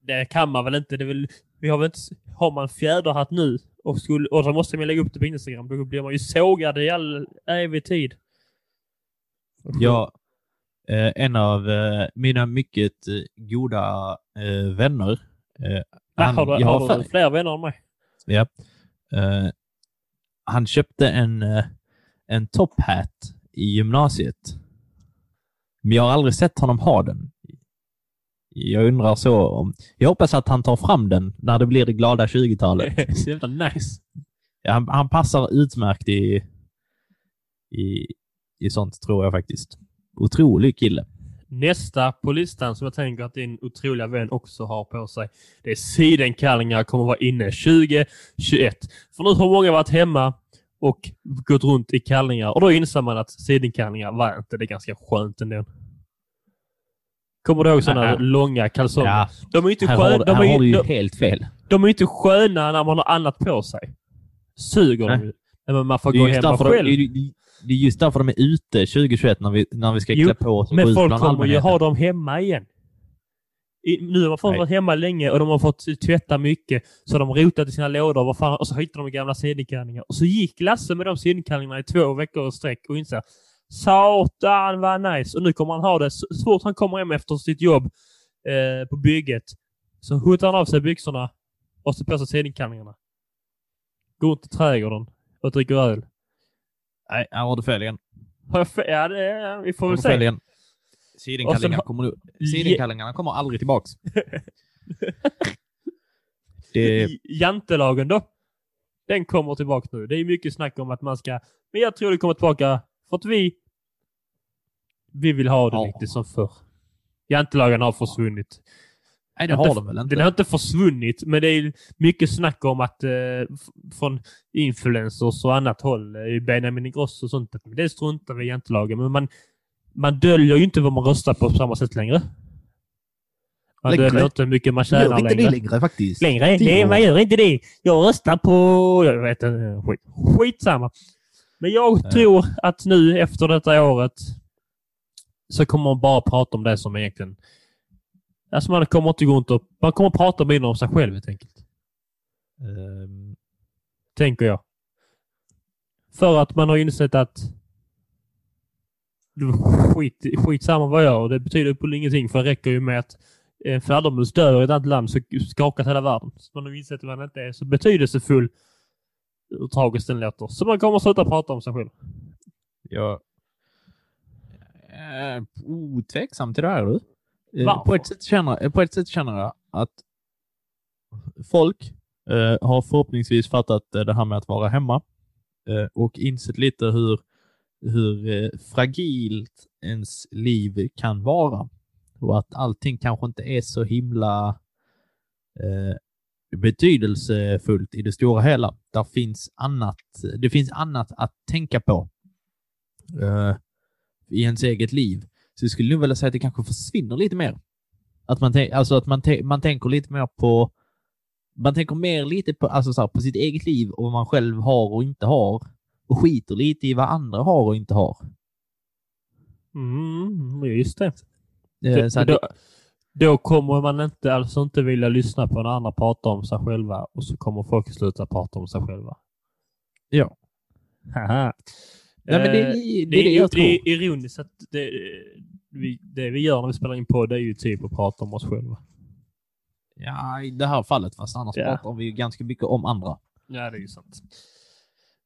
Det kan man väl inte? Det väl, vi har väl inte... Har man fjäderhatt nu och, skulle, och så måste man lägga upp det på Instagram, då blir man ju sågad i all evig tid. Jag, eh, en av eh, mina mycket eh, goda vänner. Han- har du, jag har du fler vänner än mig? Ja. Han köpte en, en top hat i gymnasiet. Men jag har aldrig sett honom ha den. Jag undrar så om... Jag hoppas att han tar fram den när det blir det glada 20-talet. Så jävla nice. Han, han passar utmärkt i, i, i sånt, tror jag faktiskt. Otrolig kille. Nästa på listan som jag tänker att din otroliga vän också har på sig. Det är sidenkallingar kommer vara inne 2021. För nu har många varit hemma och gått runt i kallingar och då inser man att sidenkallingar var inte det är ganska skönt ändå. Kommer du ihåg sådana långa kalsonger? Ja, De är inte här, sköna. har, De, här har är, du ju de, helt fel. de är inte sköna när man har annat på sig. Suger de ju. Men man får gå hemma därför de, själv. det, är- just därför de är ute 2021 när vi, när vi ska Jo, klä på oss och gå Men ut folk bland kommer ju allmänheten. ha dem hemma igen. I, nu har folk Nej. varit hemma länge och de har fått tvätta mycket. Så de rotat i sina lådor vad fan, och så hittar de gamla sidenkallingar. Och så gick Lasse med de sidenkallingarna i två veckor i sträck och insåg Satan vad nice! Och nu kommer han ha det så fort han kommer hem efter sitt jobb eh, på bygget. Så hotar han av sig byxorna och så på sig sidkallingarna. Går ut i trädgården och dricker öl. Nej, har du fel igen. Har jag fe- Ja, det vi får väl fel se. Sidenkallingarna har- kommer, sidenkallingarna kommer aldrig tillbaks. det, Jantelagen då? Den kommer tillbaka nu. Det är mycket snack om att man ska... Men jag tror det kommer tillbaka för att vi... Vi vill ha det Ja. lite som förr. Jantelagen har försvunnit. nej, det Inte- har de väl inte? Den har inte försvunnit, men det är mycket snack om att eh, från influencers och annat håll, eh, Benjamin Ingrosso och sånt, att det struntar vi i jantelagen. Men man, man döljer ju inte vad man röstar på på samma sätt längre. Man Längre? döljer inte hur mycket man tjänar inte det längre. längre faktiskt. Längre? Nej, man gör inte det. Jag röstar på... Jag vet inte. Skit. Skitsamma. Men jag Ja. tror att nu efter detta året så kommer man bara prata om det som egentligen... Alltså man kommer inte gå runt och... Man kommer prata mindre om sig själv helt enkelt. Ehm, Tänker jag. För att man har insett att skit, skitsamma vad jag gör. Det betyder på ingenting för det räcker ju med att en fladdermus dör i ett annat land så skakas hela världen. Så man har insett att man inte är så betydelsefull hur tragiskt den låter. Så man kommer sluta prata om sig själv. jag är oh, tveksam till det här du. Eh, Varför? På ett, sätt känner, eh, på ett sätt känner jag att folk eh, har förhoppningsvis fattat eh, det här med att vara hemma eh, och insett lite hur, hur eh, fragilt ens liv kan vara. Och att allting kanske inte är så himla eh, betydelsefullt i det stora hela. Där finns annat, det finns annat att tänka på eh, i ens eget liv. Så jag skulle nog vilja säga att det kanske försvinner lite mer. Att man, alltså att man, man tänker lite mer på man tänker mer lite på, alltså så här, på sitt eget liv och vad man själv har och inte har. Och skiter lite i vad andra har och inte har. Mm, just det. Eh, så här, då, då kommer man inte, alltså inte vilja lyssna på när andra pratar om sig själva och så kommer folk sluta prata om sig själva. Ja. Haha. Nej, men det, Eh, är- det, Det är det är, jag det tror. är ironiskt att det vi, det vi gör när vi spelar in på det är ju typ att prata om oss själva. Ja, i det här fallet, fast annars Ja. pratar vi ju ganska mycket om andra. Ja, det är ju sant.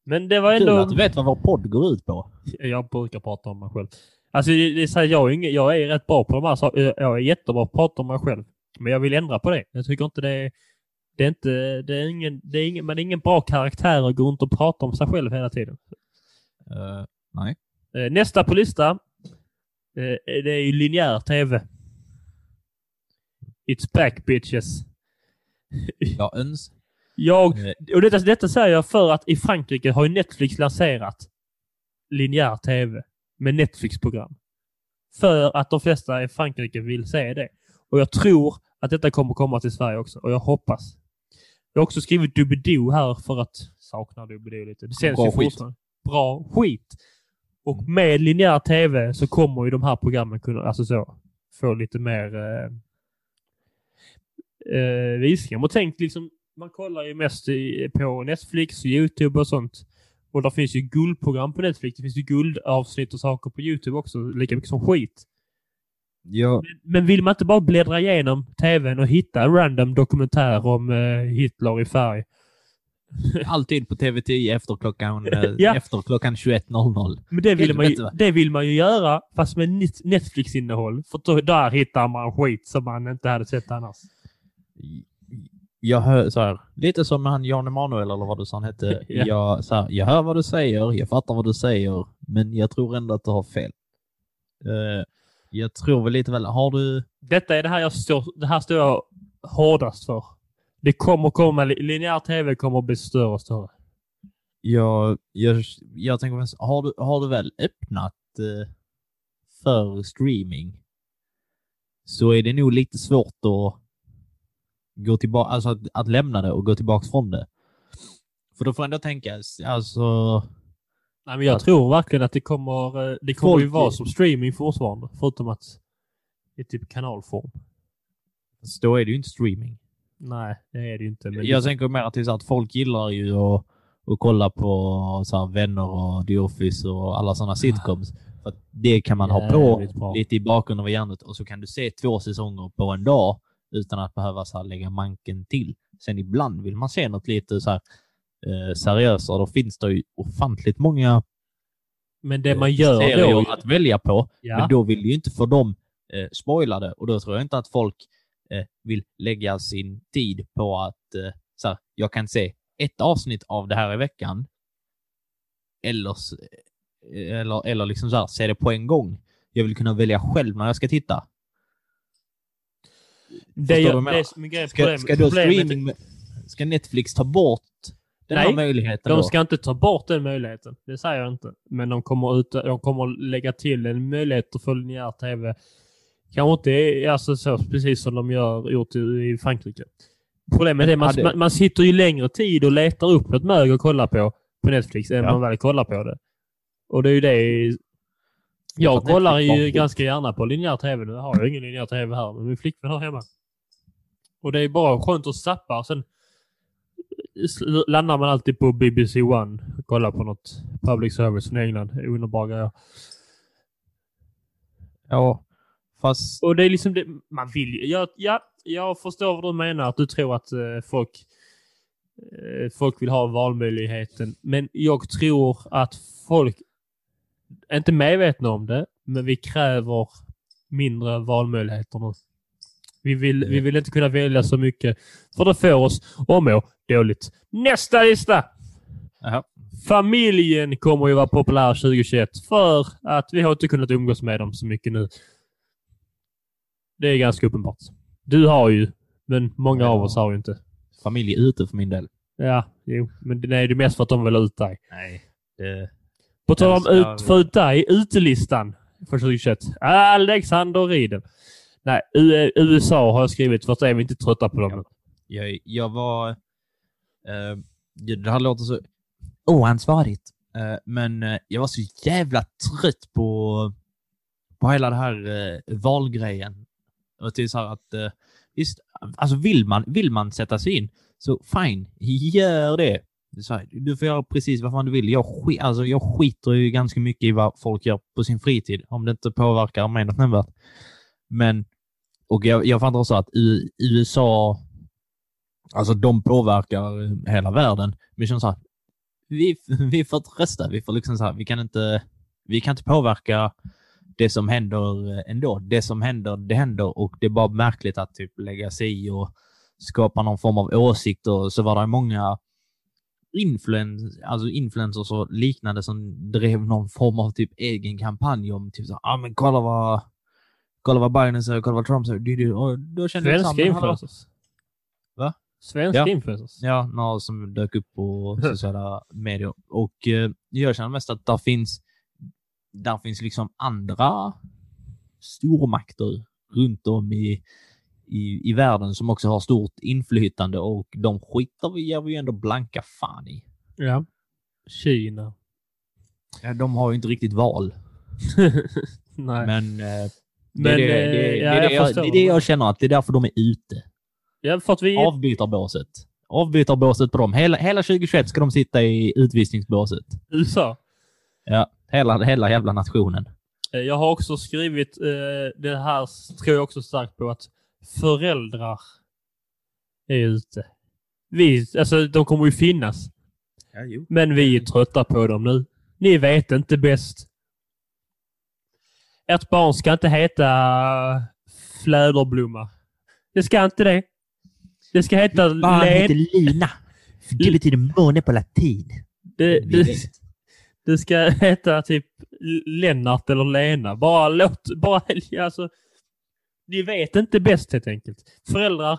Men det var Kul ändå... att du vet vad vår podd går ut på. Jag brukar prata om mig själv. Alltså, det, det så här, jag, är ingen, jag är rätt bra på de här sakerna. Jag är jättebra på att prata om mig själv. Men jag vill ändra på det. Jag tycker inte det är... Det är inte... Det är ingen... Det är ingen, man är ingen bra karaktär att gå runt och prata om sig själv hela tiden. Eh, nej. Eh, Nästa på lista. eh, Det är ju linjär tv. It's back bitches. Jag öns... Jag, och detta, detta säger jag för att i Frankrike har ju Netflix lanserat linjär tv med Netflix-program. För att de flesta i Frankrike vill se det. Och jag tror att detta kommer komma till Sverige också. Och jag hoppas. Jag har också skrivit Doobidoo här för att sakna Doobidoo lite. Det Bra ju fortfarande bra skit. Och med linjär tv så kommer ju de här programmen kunna, alltså så, få lite mer eh, eh, visningar. Och tänk liksom, man kollar ju mest i, på Netflix och YouTube och sånt. Och där finns ju guldprogram på Netflix. Det finns ju guldavsnitt och saker på YouTube också, lika mycket som skit. jag, Men vill man inte bara bläddra igenom tvn och hitta en random dokumentär om eh, Hitler i färg? alltid på TV10 efter klockan, eh, Ja. efter klockan 21.00. Men det vill, man ju, det vill man ju göra, fast med Net- Netflix-innehåll. För då, där hittar man skit som man inte hade sett annars. Jag hör så här, lite som han Jan Emanuel eller vad du sa han hette. Ja. jag, så här, jag hör vad du säger, jag fattar vad du säger, men jag tror ändå att du har fel. Eh, jag tror väl lite väl, har du... Detta är det här jag står, det här står jag hårdast för. Det kommer komma, linjär tv kommer bli större och större. Jag, jag, jag tänker, har du, har du väl öppnat eh, för streaming så är det nog lite svårt att gå tillbaka, alltså att, att lämna det och gå tillbaka från det. För då får ändå tänka, alltså Nej, men jag Att- tror verkligen att det kommer, eh, det kommer Folk- ju vara som streaming fortfarande. Förutom att det är typ kanalform. då är det ju inte streaming. Nej, det är det ju inte. Men Jag tänker mer till så att folk gillar ju att, att kolla på så här, Vänner och The Office och alla sådana sitcoms. För att det kan man ha på Jävligt bra. lite i bakgrunden av hjärnet och så kan du se två säsonger på en dag utan att behöva så här, lägga manken till. Sen ibland vill man se något lite så här, eh, seriösare. Då finns det ju ofantligt många Men det eh, man gör serier då... att välja på. Ja. Men då vill du ju inte få dem eh, spoilade och då tror jag inte att folk eh, vill lägga sin tid på att eh, så här, jag kan se ett avsnitt av det här i veckan. Eller, eh, eller, eller liksom så här, se det på en gång. Jag vill kunna välja själv när jag ska titta. Det, gör- det är som grejen. Ska, Problem- ska då streaming... Ska Netflix ta bort den här Nej, möjligheten De då? ska inte ta bort den möjligheten. Det säger jag inte. Men de kommer, ut, de kommer lägga till en möjlighet för linjär tv. Kanske inte alltså så, precis som de gör, gjort i, i Frankrike. Problemet är man, Hade- man, man sitter ju längre tid och letar upp något mög att kolla på på Netflix än Ja. man väl kollar på det. Och det är ju det... Jag kollar ju ganska gärna på linjär tv. Nu har jag ingen linjär tv här, men min flickvän har hemma. Och det är bara skönt att zappa. Sen landar man alltid på BBC One och kollar på något public service från England. Underbara grejer. Ja, fast... Och det är liksom det man vill ju. Ja, ja, jag förstår vad du menar. Att du tror att eh, folk, eh, folk vill ha valmöjligheten. Men jag tror att folk inte medvetna om det, men vi kräver mindre valmöjligheter nu. Vi vill, vi vill inte kunna välja så mycket, för det får oss att må dåligt. Nästa lista! Jaha. Familjen kommer ju vara populär 2021 för att vi har inte kunnat umgås med dem så mycket nu. Det är ganska uppenbart. Du har ju, men många Ja. av oss har ju inte. Familj är ute för min del. Ja, jo, men det är mest för att de vill ha ut dig. Nej. Det... På tal om ut, få ut dig, utelistan för 2021. Alexander Riedel. Nej, USA har jag skrivit för att är vi inte trötta på dem. Jag, jag var... Eh, det här låter så oansvarigt. Eh, men eh, jag var så jävla trött på, på hela det här eh, valgrejen. Och till så här att... Eh, visst, alltså vill man, vill man sätta sig in, så fine, gör det. Så här, du får göra precis vad fan du vill. Jag, skit, alltså, jag skiter ju ganska mycket i vad folk gör på sin fritid, om det inte påverkar mig något nämnvärt. Men, och jag, jag fattar också att i, USA Alltså de påverkar hela världen. Men känns så här, vi, vi får inte rösta. Vi får liksom så här, vi kan inte, vi kan inte påverka det som händer ändå. Det som händer, det händer och det är bara märkligt att typ lägga sig i och skapa någon form av åsikt och så var det många influen, alltså influencers och liknande som drev någon form av typ egen kampanj om typ så ah, men kolla vad kolla vad Biden säger, kolla vad Trump säger. Och då kände jag Svenska hallå, influencers. Va? Svenska Ja. influencers. Ja, några som dök upp på sociala medier. Och eh, jag känner mest att där finns, där finns liksom andra stormakter runt om i, i, i världen som också har stort inflytande och de skiter vi ger vi ju ändå blanka fan i. Ja. Kina. Ja, de har ju inte riktigt val. Nej. Men, eh, det, är det, eh, det, ja, är det, jag det är det jag känner att det är därför de är ute. Ja, för att vi... Avbytarbåset. Avbytarbåset på dem. Hela, hela 2021 ska de sitta i utvisningsbåset. USA. Ja, hela, hela jävla nationen. Eh, Jag har också skrivit, eh, det här tror jag också starkt på, att föräldrar är ute. Vi, alltså de kommer ju finnas, Ja, jo. men vi är trötta på dem nu. Ni vet inte bäst. Ert barn ska inte heta Fläderblomma. Det ska inte det. Det ska heta Len... Lina. Det betyder måne på latin. Det, det, det ska heta typ Lennart eller Lena. Bara låt... Bara, alltså, ni vet inte bäst helt enkelt. Föräldrar...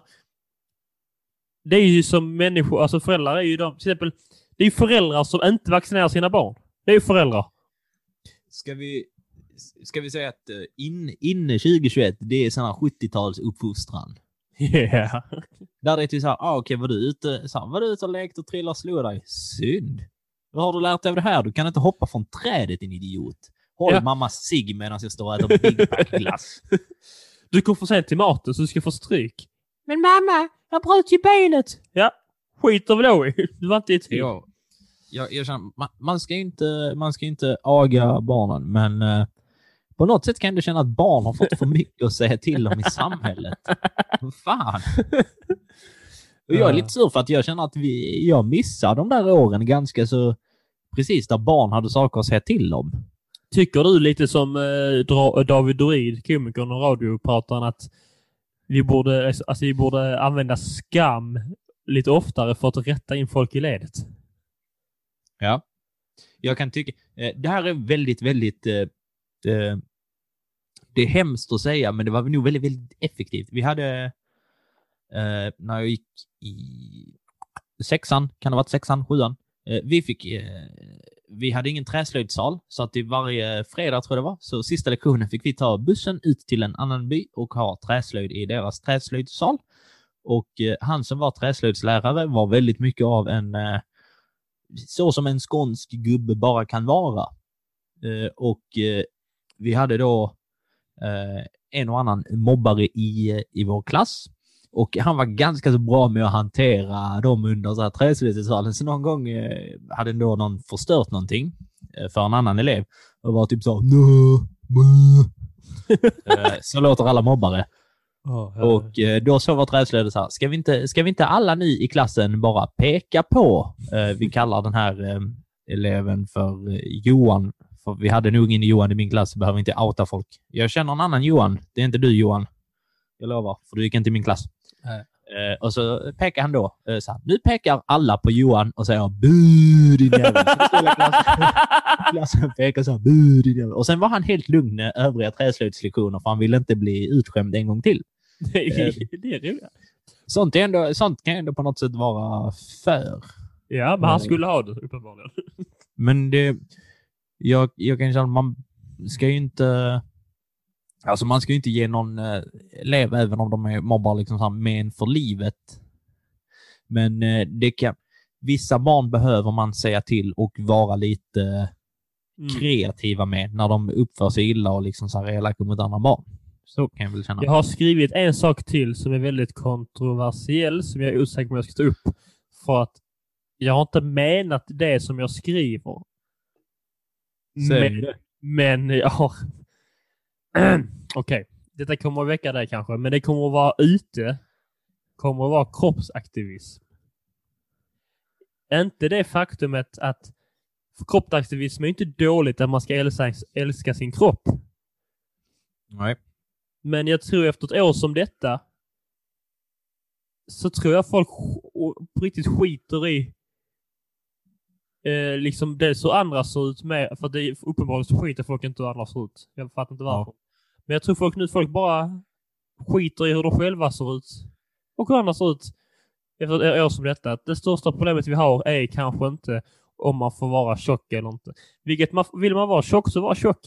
Det är ju som människor... Alltså föräldrar är ju de... Till exempel, det är ju föräldrar som inte vaccinerar sina barn. Det är ju föräldrar. Ska vi, ska vi säga att eh, in, inne 2021, det är här 70-tals uppfostran. Yeah. Där det är till så här, ah, okej, var du ute, så här, var du ute och lekte och trillade och slog dig? Synd. Vad har du lärt dig av det här? Du kan inte hoppa från trädet, din idiot. Håll Ja. mamma cigg medan jag står och äter Big Mac-glass. Du kom för sent till maten så du ska få stryk. Men mamma, jag bröt ju benet. Ja, skiter väl då i. Du var inte i tid. Ja, jag, jag känner, man, man ska ju inte, man ska inte aga barnen, men eh, på något sätt kan ändå känna att barn har fått för mycket att säga till om i samhället. Fan? Och jag är lite sur för att jag känner att vi, jag missar de där åren ganska så precis där barn hade saker att säga till om. Tycker du lite som eh, David Druid, komikern och radioprataren, att vi borde, alltså, vi borde använda skam lite oftare för att rätta in folk i ledet? Ja. Jag kan tycka, eh, det här är väldigt, väldigt, eh, eh, det är hemskt att säga, men det var nog väldigt, väldigt effektivt. Vi hade, eh, när jag gick i sexan, kan det ha varit sexan, sjuan, eh, vi fick, eh, vi hade ingen träslöjdsal, så att i varje fredag tror jag det var, så sista lektionen fick vi ta bussen ut till en annan by och ha träslöjd i deras träslöjdssal. Och eh, han som var träslöjdslärare var väldigt mycket av en eh, så som en skånsk gubbe bara kan vara. Eh, och vi hade då en och annan mobbare i, i vår klass. Och han var ganska så bra med att hantera dem under så här träslöjdssalen. Så någon gång eh, hade då någon förstört någonting eh, för en annan elev och var typ så mö. eh, så låter alla mobbare. Och då sa vår träslöjdare så här, ska vi, inte, ska vi inte alla ni i klassen bara peka på, vi kallar den här eleven för Johan, för vi hade nog ingen Johan i min klass, så behöver inte outa folk. Jag känner en annan Johan, det är inte du Johan. Jag lovar, för du gick inte i min klass. Eh, och så pekar han då, eh, så här, nu pekar alla på Johan och säger bu din jävel. Klassen- pekar så här, bu din jävel. Och sen var han helt lugn med övriga träslöjdslektioner för han ville inte bli utskämd en gång till. det, är, det är roligt. Sånt, är ändå, sånt kan ändå på något sätt vara för. Ja, men han skulle ha det uppenbarligen. Men det, jag, jag kan känna man ska ju inte, alltså man ska ju inte ge någon eh, elev, även om de är mobbar, liksom så här, men för livet. Men eh, det kan, vissa barn behöver man säga till och vara lite Mm. kreativa med när de uppför sig illa och liksom så här elaka mot andra barn. Så kan jag väl känna. Jag har skrivit en sak till som är väldigt kontroversiell, som jag är osäker på om jag ska ta upp. För att jag har inte menat det som jag skriver. Säg Men, det. men jag har... Okej, detta kommer att väcka dig kanske, men det kommer att vara ute. Kommer att vara kroppsaktivism. Inte det faktumet att kroppsaktivism är inte dåligt, att man ska älska, älska sin kropp. Nej. Men jag tror efter ett år som detta så tror jag folk på riktigt skiter i eh, liksom dels hur andra ser ut med, för det uppenbarligen så skiter folk inte hur andra ser ut. Jag fattar inte varför. Men jag tror folk nu, folk bara skiter i hur de själva ser ut och hur andra ser ut efter ett år som detta. Att Det största problemet vi har är kanske inte om man får vara tjock eller inte. Vilket man, vill man vara tjock så var tjock.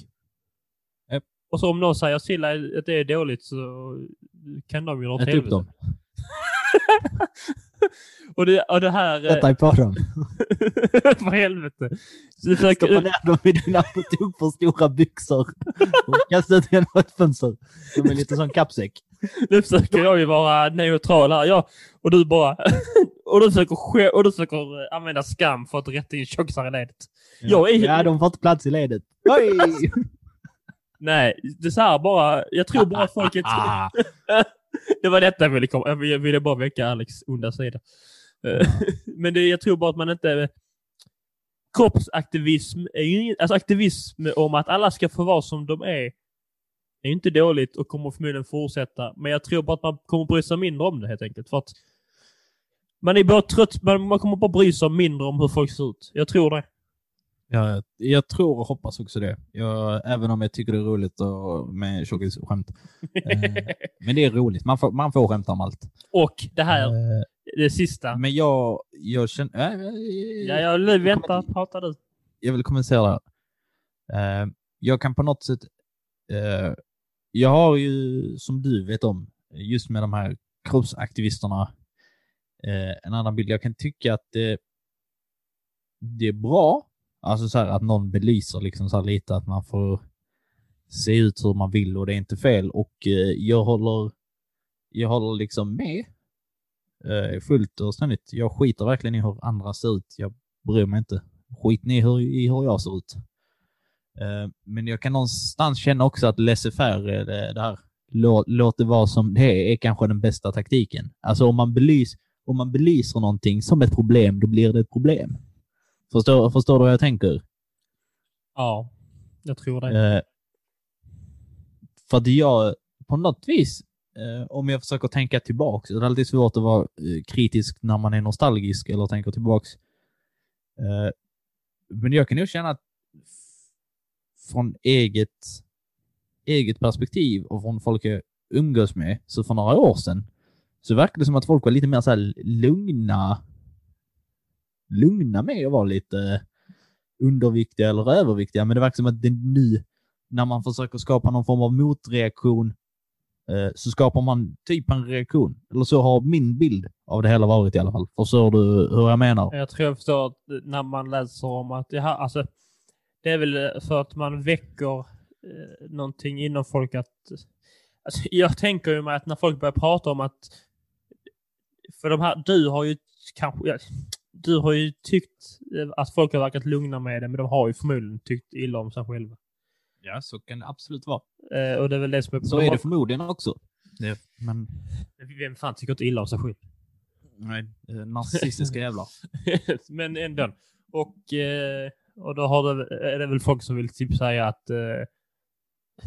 Japp. Och så om någon säger till dig att det är dåligt så kan de ju dra åt helvete. och, det, och det här... eh, Sätt på dem. för helvete. Du försöker, Stoppa ner dem i dina på tok för stora byxor och kasta ut genom ett fönster. Som en liten sån kappsäck. nu försöker jag ju vara neutral här. Ja, och du bara... och, du försöker, och du försöker eh, använda skam för att rätta in tjockisar i ledet. Jag är- Ja, de får inte plats i ledet. Oj! Nej, det är så här bara... Jag tror bara folket... Ah. Det var detta jag ville komma... Jag ville- ville bara väcka Alex onda sida. Eh, Men det, jag tror bara att man inte... Kroppsaktivism är ju alltså aktivism om att alla ska få vara som de är är ju inte dåligt och kommer förmodligen fortsätta. Men jag tror bara att man kommer bry sig mindre om det helt enkelt. För att man är bara trött, man, man kommer bara bry sig mindre om hur folk ser ut. Jag tror det. Ja, jag tror och hoppas också det. Jag, även om jag tycker det är roligt och, med tjockisskämt. Eh, men det är roligt. Man får, man får skämta om allt. Och det här, Eh, det sista. men jag, jag känner... Äh, Ja, jag nu väntar, prata du. jag vill kommentera. Eh, jag kan på något sätt... eh, jag har ju, som du vet om, just med de här kroppsaktivisterna, eh, en annan bild. Jag kan tycka att det, det är bra, alltså så här att någon belyser liksom så här lite att man får se ut hur man vill och det är inte fel. Och eh, jag håller, jag håller liksom med eh, fullt och ständigt. Jag skiter verkligen i hur andra ser ut. Jag bryr mig inte. Skit ni hur, i hur jag ser ut. Eh, Men jag kan någonstans känna också att laissez-faire, det, det här låt, låt det vara som det är, är kanske den bästa taktiken. Alltså om man, belys, om man belyser någonting som ett problem, då blir det ett problem. Förstår, förstår du vad jag tänker? Ja, jag tror det. Eh, för att jag, på något vis, eh, om jag försöker tänka tillbaks, det är alltid svårt att vara eh, kritisk när man är nostalgisk eller tänker tillbaks. Eh, men jag kan nog känna att från eget, eget perspektiv och från folk jag umgås med, så för några år sedan, så verkar det som att folk var lite mer så lugna, lugna med att vara lite underviktiga eller överviktiga, men det verkar som att det nu, när man försöker skapa någon form av motreaktion, eh, så skapar man typ en reaktion. Eller så har min bild av det hela varit i alla fall. Förstår du hur jag menar? Jag tror jag förstår att när man läser om att det här, alltså, det är väl för att man väcker eh, någonting inom folk att... Alltså, jag tänker ju mig att när folk börjar prata om att... För de här, du har ju kanske... Du har ju tyckt eh, att folk har verkat lugna med det, men de har ju förmodligen tyckt illa om sig själva. Ja, så kan det absolut vara. Eh, och det är väl det som är... Så är det förmodligen också. Det, men, Vem fan tycker inte illa om sig själv? nej, eh, narcissistiska jävlar. men ändå. Och, eh, och då har det, är det väl folk som vill typ säga att eh,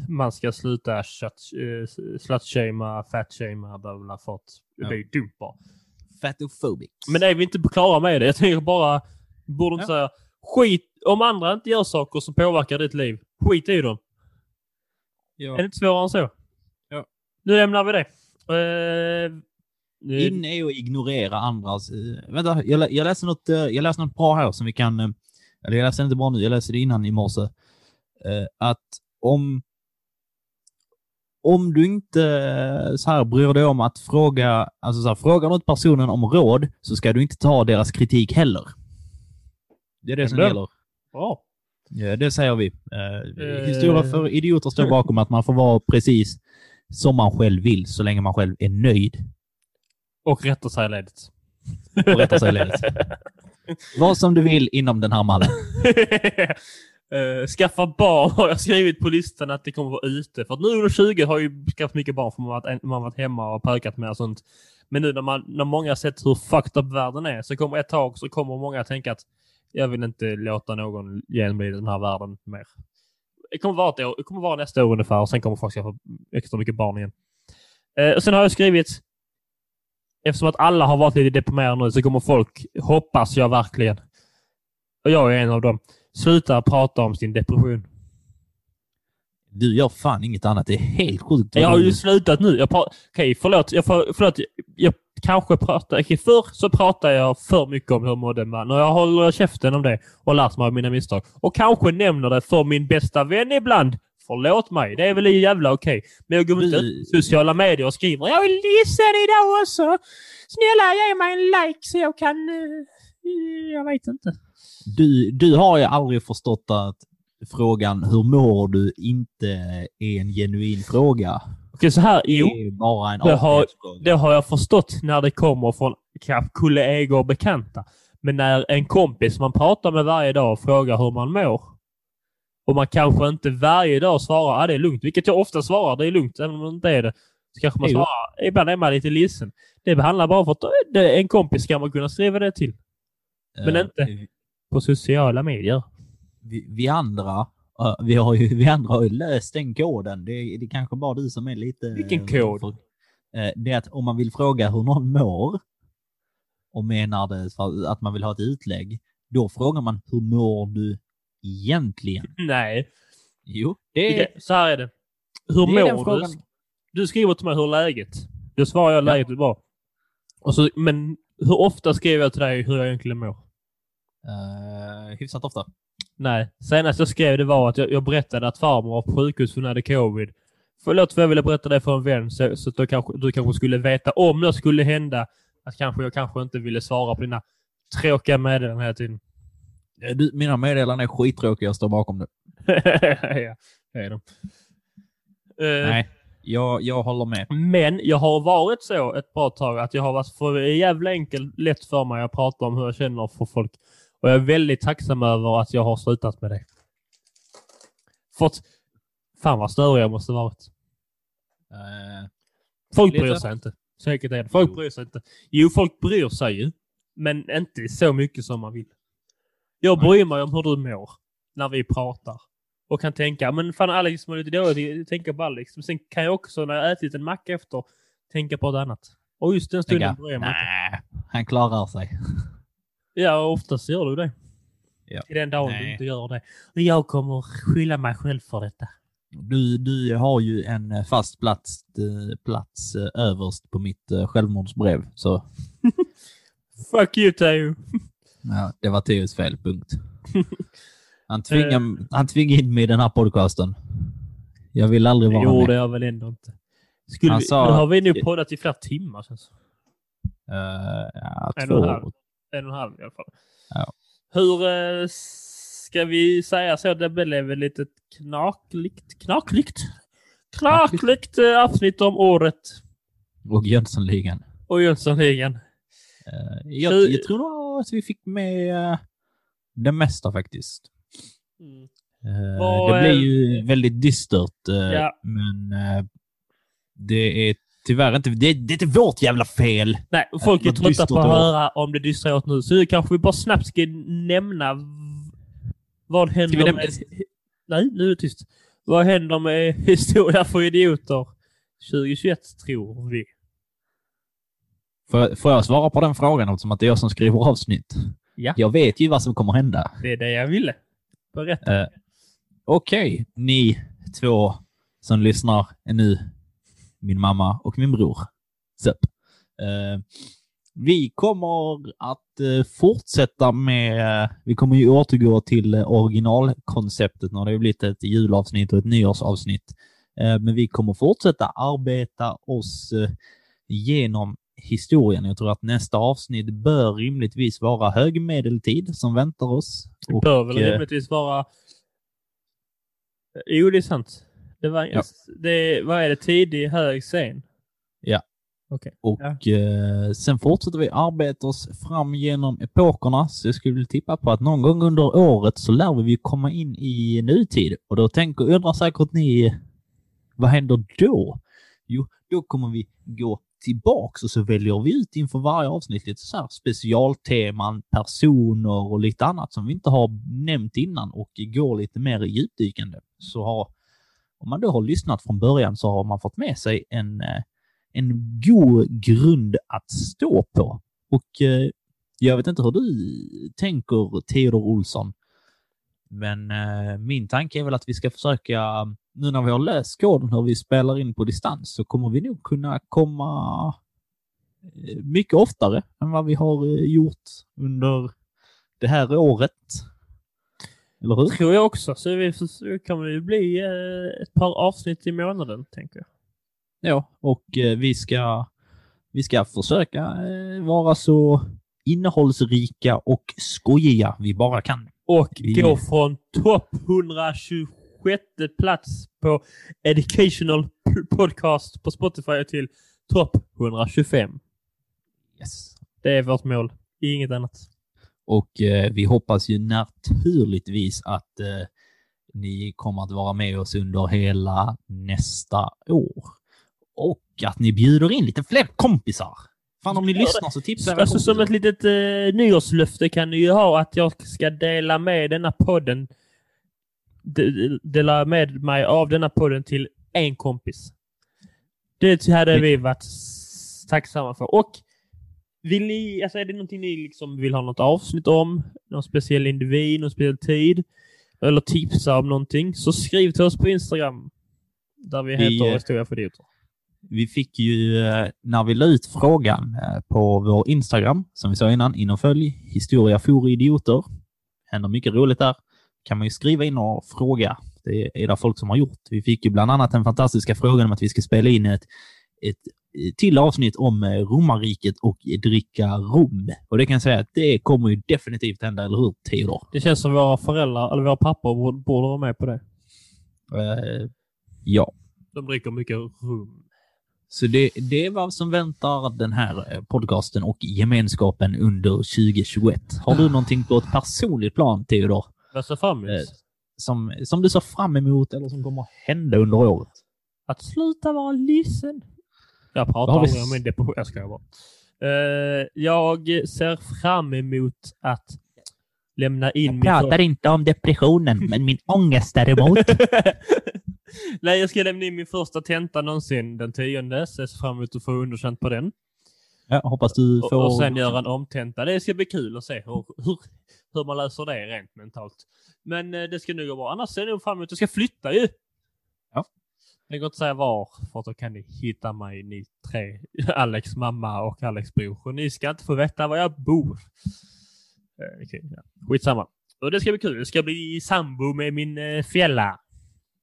man ska sluta eh, slutshamea, fatshamea, bla bla för att det blir dumt bara. Fatophobic. Men är vi inte klara med det? Jag tänker bara, borde inte Ja. säga skit, om andra inte gör saker som påverkar ditt liv, skit i dem. ja. Är det inte svårare än så? Ja. Nu lämnar vi det. Eh, nu- Inne är att ignorera andras... eh, vänta, jag, lä- jag, läste något, eh, jag läste något bra här som vi kan... eh, eller jag läste inte bra nu, jag läste det innan i morse. Att om... Om du inte eh, så här bryr dig om att fråga... Alltså så här, frågar något personen om råd så ska du inte ta deras kritik heller. Det är det som gäller. Bra. Ja, det säger vi. Eh, Eh. Historia för idioter står bakom att man får vara precis som man själv vill så länge man själv är nöjd Och rätta sig i ledet. och rättar sig i ledet. Vad som du vill inom den här mallen. Eh, skaffa barn har jag skrivit på listan att det kommer vara ute. För att nu under 20 har ju skaffat mycket barn för man har varit, man har varit hemma och pökat med och sånt. Men nu när, man, när många har sett hur fucked up världen är så kommer ett tag så kommer många att tänka att jag vill inte låta någon genomlida den här världen mer. Det kommer vara, ett år, det kommer vara nästa år ungefär och sen kommer folk skaffa extra mycket barn igen. Eh, och sen har jag skrivit Eftersom att alla har varit lite deprimerade nu så kommer folk, hoppas jag verkligen, och jag är en av dem, sluta prata om sin depression. Du gör fan inget annat. Det är helt sjukt. Jag har ju slutat nu. Jag Okej, förlåt. Jag, får, förlåt. Jag kanske pratar... Okej, förr så pratade jag för mycket om hur jag mådde man. Och jag håller käften om det och lärt mig av mina misstag. Och kanske nämner det för min bästa vän ibland. Förlåt mig. Det är väl jävla okej. Men jag går inte ut sociala medier och skriver jag vill ledsen idag också. Snälla ge mig en like så jag kan... eh, jag vet inte. Du, du har ju aldrig förstått att frågan hur mår du inte är en genuin fråga. Okej, så här. Det Jo. är bara en Det har-. Det har jag förstått när det kommer från kollegor och bekanta. Men när en kompis man pratar med varje dag frågar hur man mår och man kanske inte varje dag svarar att ah, det är lugnt, vilket jag ofta svarar, det är lugnt, även om det inte är det. Så kanske man Jo. svarar, ibland är man lite ledsen. Det handlar bara om att det, en kompis ska man kunna skriva det till men Eh, inte. På sociala medier. Vi, vi andra eh, vi har, ju, vi andra har ju löst den koden. Det det kanske bara du som är lite... Vilken kod? för- eh, Det är att om man vill fråga hur någon mår och menar det att man vill ha ett utlägg, då frågar man hur mår du egentligen? Nej, Jo, det är... Så här är det. Hur Det mår frågan. du? Du skriver till mig hur läget. Då svarar jag Ja. läget är bra. Och så, men hur ofta skriver jag till dig hur jag egentligen mår? Uh, hyfsat ofta. Nej, senast jag skrev det var att jag, jag berättade att farmor var på sjukhus för hon hade covid. Förlåt för jag ville berätta det för en vän så, så att du kanske, du kanske skulle veta om det skulle hända att kanske jag kanske inte ville svara på dina tråkiga meddelanden hela tiden. Eh, Du, mina meddelanden är skittråkiga, jag står bakom det. ja, det är de. Eh, Nej, jag, jag håller med. Men jag har varit så ett bra tag att jag har varit för jävla enkelt lätt för mig att prata om hur jag känner för folk. Och jag är väldigt tacksam över att jag har slutat med det. Fått... Fan vad störiga jag måste varit. Eh, Folk Lite. bryr sig inte. Säkert är det. Folk Jo. bryr sig inte. Jo, folk bryr sig ju. Men inte så mycket som man vill. Jag bryr mig om hur du mår när vi pratar. Och kan tänka, men fan Alex mår lite dåligt, tänka på Alex. Men sen kan jag också när jag ätit en macka efter tänka på ett annat. Och just den stunden tänka, bryr jag mig inte. han klarar sig. Ja, oftast gör du det. Ja. Till den dagen du Nej. inte gör det. Och jag kommer skylla mig själv för detta. Du, du har ju en eh, fast plats, eh, plats eh, överst på mitt självmordsbrev. Så Fuck you Teo. ja, det var Theos fel, punkt. Han tvingade, han tvingade in mig i den här podcasten. Jag vill aldrig Det vara gjorde med. jag väl ändå inte. Skulle Han vi, sa- nu har vi nu poddat i flera timmar känns det. Uh, ja, två. En och en halv i alla fall. Ja. Hur eh, ska vi säga så? Det blev ett litet knakligt, knakligt, knakligt eh, avsnitt om året Och Jönssonligan. och Jönssonligan. Uh, jag, Så- jag tror nog att vi fick med eh, det mesta faktiskt. Mm. Eh, det blir eh, ju väldigt dystert, eh, Ja. men eh, det är tyvärr inte, det, det är inte vårt jävla fel. Nej, folk är trötta på att höra om det dystra åt nu. Så nu kanske vi bara snabbt ska nämna vad vi händer nämna- med... Nej, nu är det tyst. Vad händer med Historia för idioter 2021, tror vi? Får, får jag svara på den frågan eftersom att det är jag som skriver avsnitt? Ja. Jag vet ju vad som kommer hända. Det är det jag ville. Berätta. Eh, Okej, ni två som lyssnar är nu min mamma och min bror. Sepp. Eh, vi kommer att eh, fortsätta med, vi kommer ju återgå till eh, originalkonceptet när det har blivit ett julavsnitt och ett nyårsavsnitt. Eh, men vi kommer fortsätta arbeta oss eh, genom historien. Jag tror att nästa avsnitt bör rimligtvis vara högmedeltid som väntar oss. Det Och, bör väl eh, rimligtvis vara... Jo, det är sant. Det var... Ja. Det, vad är det? Tidig, hög, sen? Ja. Okej. Och eh, sen fortsätter vi arbeta oss fram genom epokerna. Så jag skulle tippa på att någon gång under året så lär vi komma in i nutid. Och då tänker, undrar säkert ni, vad händer då? Jo, då kommer vi gå tillbaks och så väljer vi ut inför varje avsnitt lite så här specialteman, personer och lite annat som vi inte har nämnt innan och går lite mer djupdykande. Så har, om man då har lyssnat från början så har man fått med sig en eh, en god grund att stå på. Och eh, jag vet inte hur du tänker, Theodor Olsson. Men eh, min tanke är väl att vi ska försöka, nu när vi har löst koden hur vi spelar in på distans, så kommer vi nog kunna komma mycket oftare än vad vi har gjort under det här året. Eller hur? tror jag också. Så, vi, så kan det ju bli eh, ett par avsnitt i månaden, tänker jag. Ja, och eh, vi ska, vi ska försöka eh, vara så innehållsrika och skojiga vi bara kan. Och Vi- gå från topp 126 plats på Educational Podcast på Spotify till topp 125. Yes. Det är vårt mål. Inget annat. Och eh, vi hoppas ju naturligtvis att eh, ni kommer att vara med oss under hela nästa år. Och att ni bjuder in lite fler kompisar. Fan, om ni Ja, lyssnar så tipsa era Alltså som ett litet eh, nyårslöfte kan ni ju ha att jag ska dela med denna podden. De, dela med mig av denna podden till en kompis. Det hade vi varit tacksamma för. Och vill ni, alltså är det någonting ni liksom vill ha något avsnitt om? Någon speciell individ, någon speciell tid? Eller tipsa om någonting? Så skriv till oss på Instagram. Där vi Vi, heter eh, Historia för idioter. Vi fick ju, eh, när vi la ut frågan eh, på vår Instagram, som vi sa innan, in och följ historia for idioter. Händer mycket roligt där. Kan man ju skriva in och fråga. Det är det folk som har gjort. Vi fick ju bland annat den fantastiska frågan om att vi ska spela in ett, ett till avsnitt om eh, romarriket och dricka rom. Och det kan jag säga att det kommer ju definitivt hända, eller hur Theodor? Det känns som våra föräldrar, eller våra pappor, borde, borde vara med på det. Eh, ja. De dricker mycket rum. Så det, det är vad som väntar den här eh, podcasten och gemenskapen under 2021. Har du någonting på ett personligt plan, Theodor? Vad ser fram emot? Som, som du ser fram emot eller som kommer att hända under året? Att sluta vara ledsen. Jag pratar vi aldrig om min depression. Jag skojar bara. Eh, jag ser fram emot att lämna in min... för- inte om depressionen, men min ångest däremot. Nej, jag ska lämna in min första tenta någonsin den tionde, så jag ser fram emot att få underkänt på den. Ja, hoppas du Och, får... och sen göra en omtenta. Det ska bli kul att se hur, hur, hur man löser det rent mentalt. Men eh, det ska nog gå bra. Annars ser jag nog fram emot att jag ska flytta ju. Jag går inte säga var, för då kan ni hitta mig ni tre. Alex mamma och Alex bror. Och ni ska inte få veta var jag bor. Eh, okej, ja. Skitsamma. Och det ska bli kul. Det ska bli sambo med min eh, fjälla.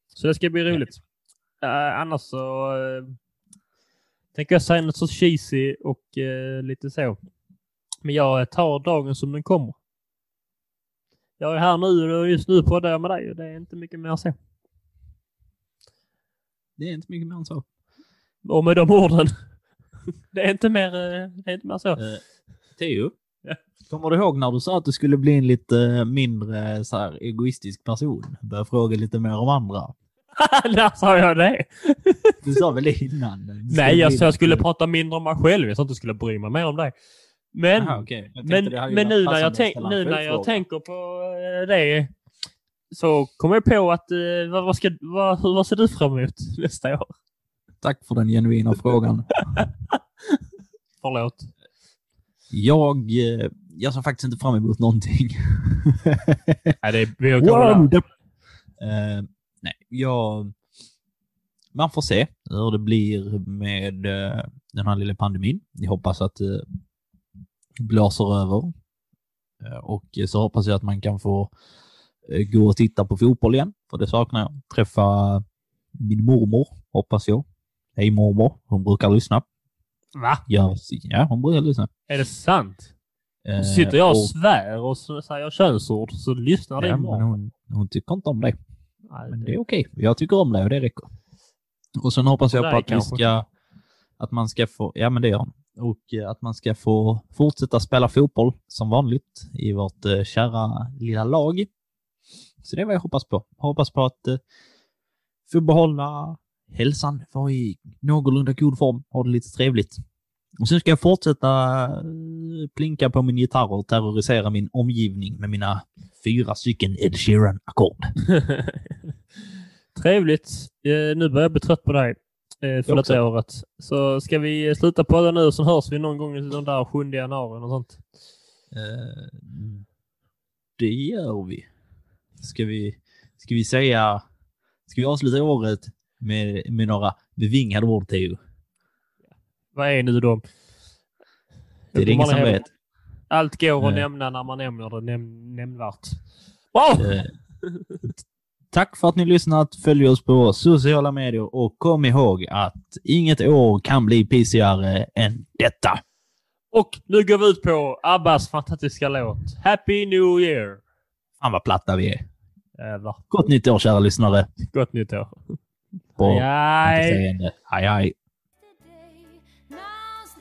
Så det ska bli roligt. Eh, annars så eh, tänker jag säga något så cheesy och eh, lite så. Men jag tar dagen som den kommer. Jag är här nu och just nu poddar jag med dig och det är inte mycket mer så. Det är inte mycket mer än så. Och med de orden. det är inte mer, eh, det är inte mer så. Eh, Theo, Ja. kommer du ihåg när du sa att du skulle bli en lite mindre så här, egoistisk person? Börja fråga lite mer om andra. När sa jag det? Du sa väl det innan? Nej, jag bli sa jag skulle prata mindre om mig själv. Jag sa att jag skulle bry mig mer om dig. Men. Jag tänkte men, men nu, när jag, tänk, nu när jag tänker på eh, det så kommer jag på att eh, vad, vad, ska, vad, vad ser du fram emot nästa år? Tack för den genuina frågan. Förlåt. Jag, eh, jag ser faktiskt inte fram emot någonting. Nej, det är, vi har Wow, det... Eh, nej, jag... Man får se hur det blir med eh, den här lilla pandemin. Jag hoppas att det blåser över. Och så hoppas jag att man kan få gå och titta på fotboll igen, för det saknar jag. Träffa min mormor, hoppas jag. Hej mormor, hon brukar lyssna. Va? Ja, ja hon brukar lyssna. Är det sant? Eh, Sitter jag och och- svär och säger könsord så lyssnar din men mor. hon, hon tycker inte om det. Nej, Men det är okej. Jag tycker om det och det räcker. Och sen hoppas jag på att vi ska... Att man ska få... Ja, men det gör hon. Och eh, att man ska få fortsätta spela fotboll som vanligt i vårt eh, kära lilla lag. Så det är vad jag hoppas på. Jag hoppas på att eh, få behålla hälsan, vara i någorlunda god form, ha det lite trevligt. Och sen ska jag fortsätta eh, plinka på min gitarr och terrorisera min omgivning med mina fyra stycken Ed Sheeran-ackord. Trevligt. Eh, nu börjar jag bli trött på dig. Eh, för detta året. Så ska vi sluta på det nu så hörs vi någon gång i den där 7 januari och sånt. Det gör vi. Ska vi, ska vi säga... Ska vi avsluta året med, med några bevingade ord, Theo? Vad är nu de? Det är det ingen som vet. Allt går att Nej. nämna när man nämner det näm nämnvärt. Wow! Eh, tack för att ni lyssnat. Följ oss på sociala medier och kom ihåg att inget år kan bli pisigare än detta. Och nu går vi ut på Abbas fantastiska låt Happy New Year. Fan vad platta vi är. Jävlar. Gott nytt år kära lyssnare. Gott nytt år. På återseende. Hej hej. Now's